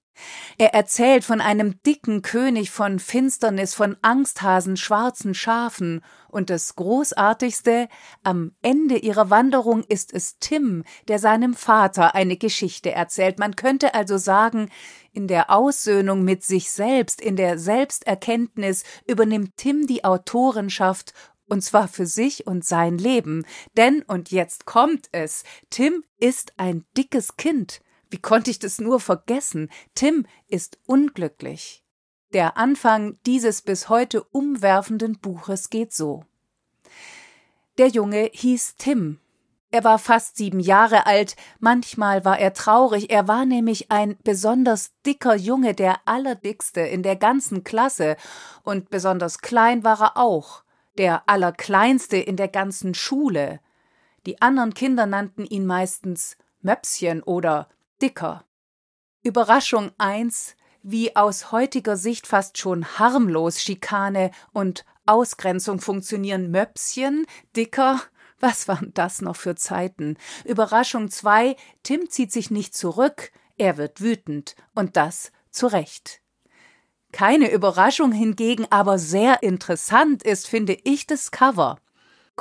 Er erzählt von einem dicken König von Finsternis, von Angsthasen, schwarzen Schafen, und das Großartigste, am Ende ihrer Wanderung ist es Tim, der seinem Vater eine Geschichte erzählt. Man könnte also sagen, in der Aussöhnung mit sich selbst, in der Selbsterkenntnis übernimmt Tim die Autorenschaft und zwar für sich und sein Leben. Denn, und jetzt kommt es, Tim ist ein dickes Kind. Wie konnte ich das nur vergessen? Tim ist unglücklich. Der Anfang dieses bis heute umwerfenden Buches geht so. Der Junge hieß Tim. Er war fast sieben Jahre alt, manchmal war er traurig, er war nämlich ein besonders dicker Junge, der allerdickste in der ganzen Klasse, und besonders klein war er auch, der allerkleinste in der ganzen Schule. Die anderen Kinder nannten ihn meistens Möpschen oder dicker. Überraschung 1, wie aus heutiger Sicht fast schon harmlos Schikane und Ausgrenzung funktionieren Möpschen, dicker, was waren das noch für Zeiten? Überraschung 2, Tim zieht sich nicht zurück, er wird wütend, und das zu Recht. Keine Überraschung hingegen, aber sehr interessant ist, finde ich, das Cover.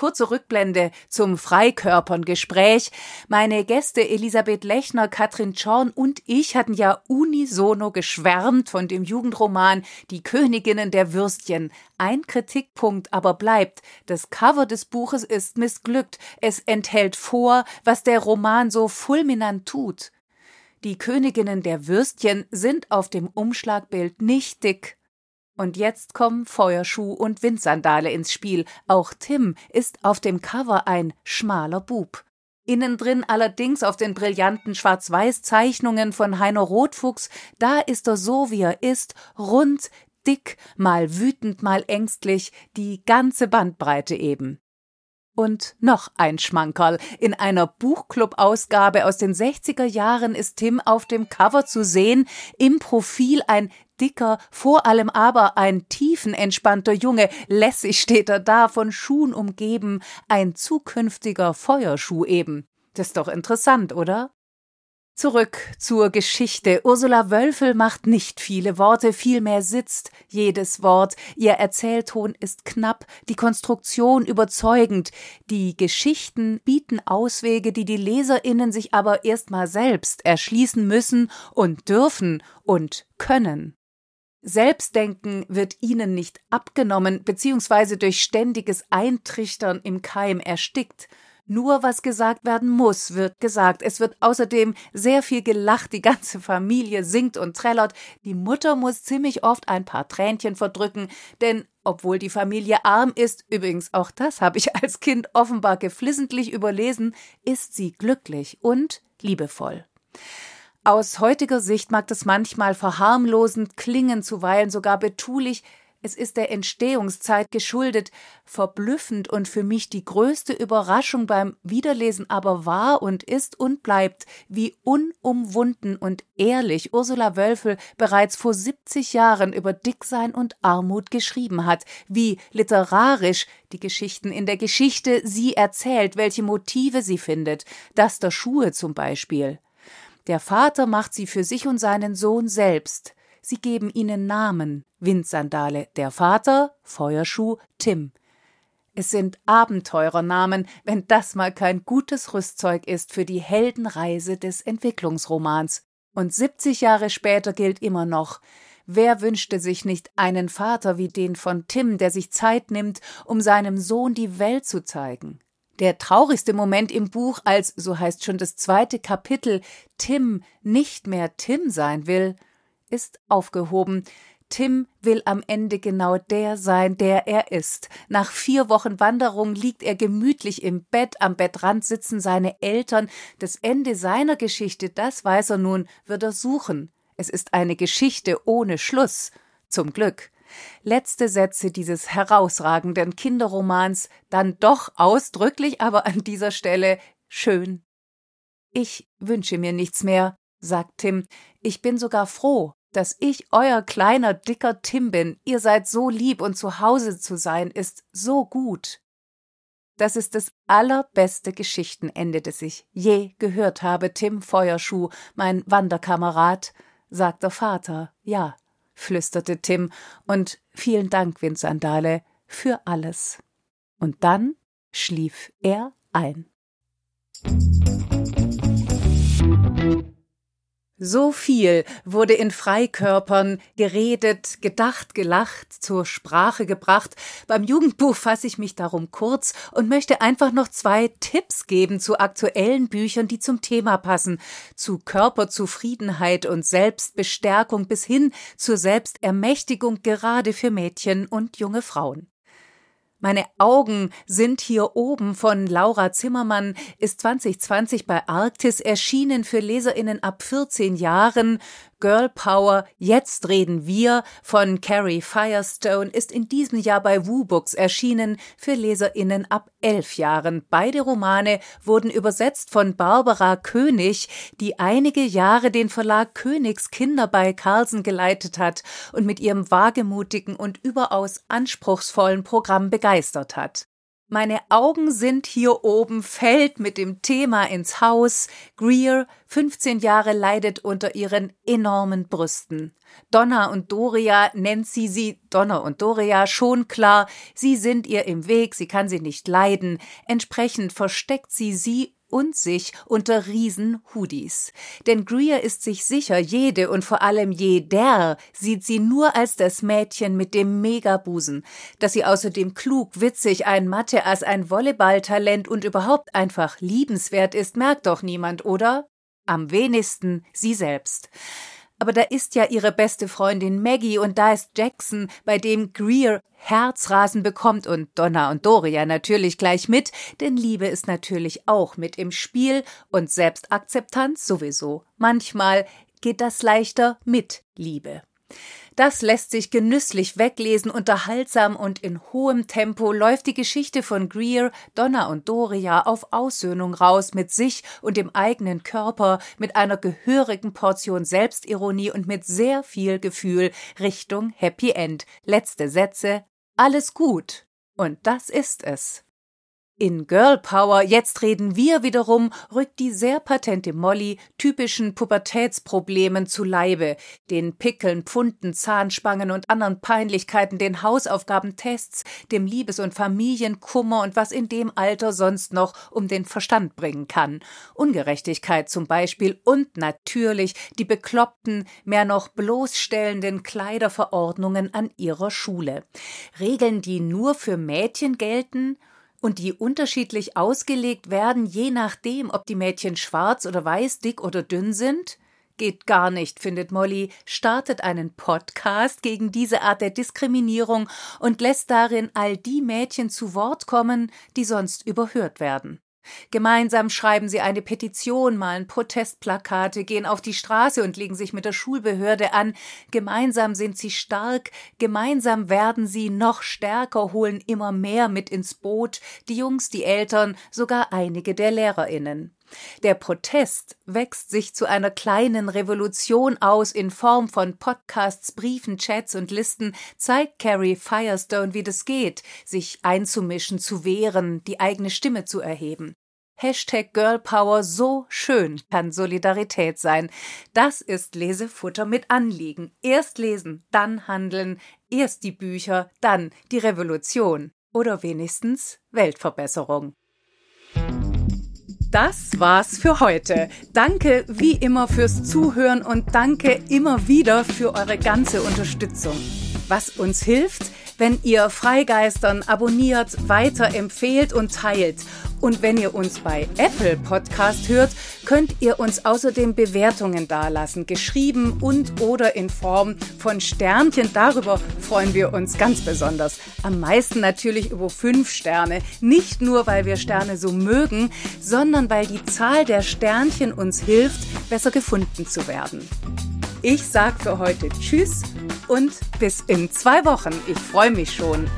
Kurze Rückblende zum Freikörperngespräch. Meine Gäste Elisabeth Lechner, Katrin Schorn und ich hatten ja unisono geschwärmt von dem Jugendroman Die Königinnen der Würstchen. Ein Kritikpunkt aber bleibt. Das Cover des Buches ist missglückt. Es enthält vor, was der Roman so fulminant tut. Die Königinnen der Würstchen sind auf dem Umschlagbild nicht dick, und jetzt kommen Feuerschuh und Windsandale ins Spiel. Auch Tim ist auf dem Cover ein schmaler Bub. Innen drin allerdings auf den brillanten Schwarz-Weiß-Zeichnungen von Heiner Rotfuchs, da ist er so wie er ist, rund, dick, mal wütend, mal ängstlich, die ganze Bandbreite eben. Und noch ein Schmankerl. In einer Buchclub-Ausgabe aus den 60er Jahren ist Tim auf dem Cover zu sehen, im Profil ein dicker, vor allem aber ein tiefenentspannter Junge, lässig steht er da, von Schuhen umgeben, ein zukünftiger Feuerschuh eben. Das ist doch interessant, oder? Zurück zur Geschichte. Ursula Wölfel macht nicht viele Worte, vielmehr sitzt jedes Wort. Ihr Erzählton ist knapp, die Konstruktion überzeugend. Die Geschichten bieten Auswege, die die LeserInnen sich aber erstmal selbst erschließen müssen und dürfen und können. Selbstdenken wird ihnen nicht abgenommen, beziehungsweise durch ständiges Eintrichtern im Keim erstickt. Nur was gesagt werden muss, wird gesagt. Es wird außerdem sehr viel gelacht, die ganze Familie singt und trällert. Die Mutter muss ziemlich oft ein paar Tränchen verdrücken, denn obwohl die Familie arm ist, übrigens auch das habe ich als Kind offenbar geflissentlich überlesen, ist sie glücklich und liebevoll. Aus heutiger Sicht mag das manchmal verharmlosend klingen, zuweilen sogar betulich, es ist der Entstehungszeit geschuldet, verblüffend und für mich die größte Überraschung beim Wiederlesen aber war und ist und bleibt, wie unumwunden und ehrlich Ursula Wölfel bereits vor 70 Jahren über Dicksein und Armut geschrieben hat, wie literarisch die Geschichten in der Geschichte sie erzählt, welche Motive sie findet, das der Schuhe zum Beispiel. Der Vater macht sie für sich und seinen Sohn selbst. Sie geben ihnen Namen. Windsandale, der Vater, Feuerschuh, Tim. Es sind Abenteurernamen, wenn das mal kein gutes Rüstzeug ist für die Heldenreise des Entwicklungsromans. Und 70 Jahre später gilt immer noch, wer wünschte sich nicht einen Vater wie den von Tim, der sich Zeit nimmt, um seinem Sohn die Welt zu zeigen? Der traurigste Moment im Buch, als, so heißt schon das zweite Kapitel, Tim nicht mehr Tim sein will, ist aufgehoben. Tim will am Ende genau der sein, der er ist. Nach vier Wochen Wanderung liegt er gemütlich im Bett, am Bettrand sitzen seine Eltern. Das Ende seiner Geschichte, das weiß er nun, wird er suchen. Es ist eine Geschichte ohne Schluss. Zum Glück. Letzte Sätze dieses herausragenden Kinderromans, dann doch ausdrücklich, aber an dieser Stelle schön. Ich wünsche mir nichts mehr, sagt Tim. Ich bin sogar froh, dass ich euer kleiner, dicker Tim bin. Ihr seid so lieb und zu Hause zu sein ist so gut. Das ist das allerbeste Geschichtenende, das ich je gehört habe, Tim Feuerschuh, mein Wanderkamerad, sagt der Vater. Ja, flüsterte Tim, und vielen Dank, Windsandale, für alles. Und dann schlief er ein. So viel wurde in Freikörpern geredet, gedacht, gelacht, zur Sprache gebracht. Beim Jugendbuch fasse ich mich darum kurz und möchte einfach noch zwei Tipps geben zu aktuellen Büchern, die zum Thema passen, zu Körperzufriedenheit und Selbstbestärkung bis hin zur Selbstermächtigung gerade für Mädchen und junge Frauen. Meine Augen sind hier oben von Laura Zimmermann. Ist 2020 bei Arktis erschienen für Leserinnen ab 14 Jahren Girl Power, Jetzt reden wir von Carrie Firestone ist in diesem Jahr bei WooBooks erschienen für LeserInnen ab elf Jahren. Beide Romane wurden übersetzt von Barbara König, die einige Jahre den Verlag Königs Kinder bei Carlsen geleitet hat und mit ihrem wagemutigen und überaus anspruchsvollen Programm begeistert hat. Meine Augen sind hier oben, fällt mit dem Thema ins Haus. Greer, 15 Jahre, leidet unter ihren enormen Brüsten. Donna und Doria nennt sie sie Donna und Doria schon klar, sie sind ihr im Weg, sie kann sie nicht leiden. Entsprechend versteckt sie sie und sich unter Riesen-Hoodies. Denn Greer ist sich sicher, jede und vor allem jeder sieht sie nur als das Mädchen mit dem Megabusen, dass sie außerdem klug, witzig, ein Mathe als ein Volleyballtalent und überhaupt einfach liebenswert ist, merkt doch niemand, oder? Am wenigsten sie selbst. Aber da ist ja ihre beste Freundin Maggie und da ist Jackson, bei dem Greer Herzrasen bekommt und Donna und Doria natürlich gleich mit, denn Liebe ist natürlich auch mit im Spiel und Selbstakzeptanz sowieso. Manchmal geht das leichter mit Liebe. Das lässt sich genüsslich weglesen, unterhaltsam und in hohem Tempo läuft die Geschichte von Greer, Donna und Doria auf Aussöhnung raus mit sich und dem eigenen Körper, mit einer gehörigen Portion Selbstironie und mit sehr viel Gefühl Richtung Happy End. Letzte Sätze. Alles gut. Und das ist es. In Girl Power, jetzt reden wir wiederum, rückt die sehr patente Molly typischen Pubertätsproblemen zu Leibe, den Pickeln, Pfunden, Zahnspangen und anderen Peinlichkeiten, den Hausaufgabentests, dem Liebes- und Familienkummer und was in dem Alter sonst noch um den Verstand bringen kann. Ungerechtigkeit zum Beispiel und natürlich die bekloppten, mehr noch bloßstellenden Kleiderverordnungen an ihrer Schule. Regeln, die nur für Mädchen gelten und die unterschiedlich ausgelegt werden, je nachdem, ob die Mädchen schwarz oder weiß, dick oder dünn sind? Geht gar nicht, findet Molly, startet einen Podcast gegen diese Art der Diskriminierung und lässt darin all die Mädchen zu Wort kommen, die sonst überhört werden. Gemeinsam schreiben sie eine Petition, malen Protestplakate, gehen auf die Straße und legen sich mit der Schulbehörde an. Gemeinsam sind sie stark, gemeinsam werden sie noch stärker, holen immer mehr mit ins Boot, die Jungs, die Eltern, sogar einige der Lehrerinnen. Der Protest wächst sich zu einer kleinen Revolution aus in Form von Podcasts, Briefen, Chats und Listen, zeigt Carrie Firestone, wie das geht, sich einzumischen, zu wehren, die eigene Stimme zu erheben. Hashtag Girlpower so schön kann Solidarität sein. Das ist Lesefutter mit Anliegen. Erst lesen, dann handeln, erst die Bücher, dann die Revolution oder wenigstens Weltverbesserung. Das war's für heute. Danke wie immer fürs Zuhören und danke immer wieder für eure ganze Unterstützung. Was uns hilft, wenn ihr Freigeistern abonniert, weiterempfehlt und teilt. Und wenn ihr uns bei Apple Podcast hört, könnt ihr uns außerdem Bewertungen dalassen, geschrieben und oder in Form von Sternchen. Darüber freuen wir uns ganz besonders. Am meisten natürlich über fünf Sterne. Nicht nur, weil wir Sterne so mögen, sondern weil die Zahl der Sternchen uns hilft, besser gefunden zu werden. Ich sag für heute Tschüss und bis in zwei Wochen. Ich freue mich schon.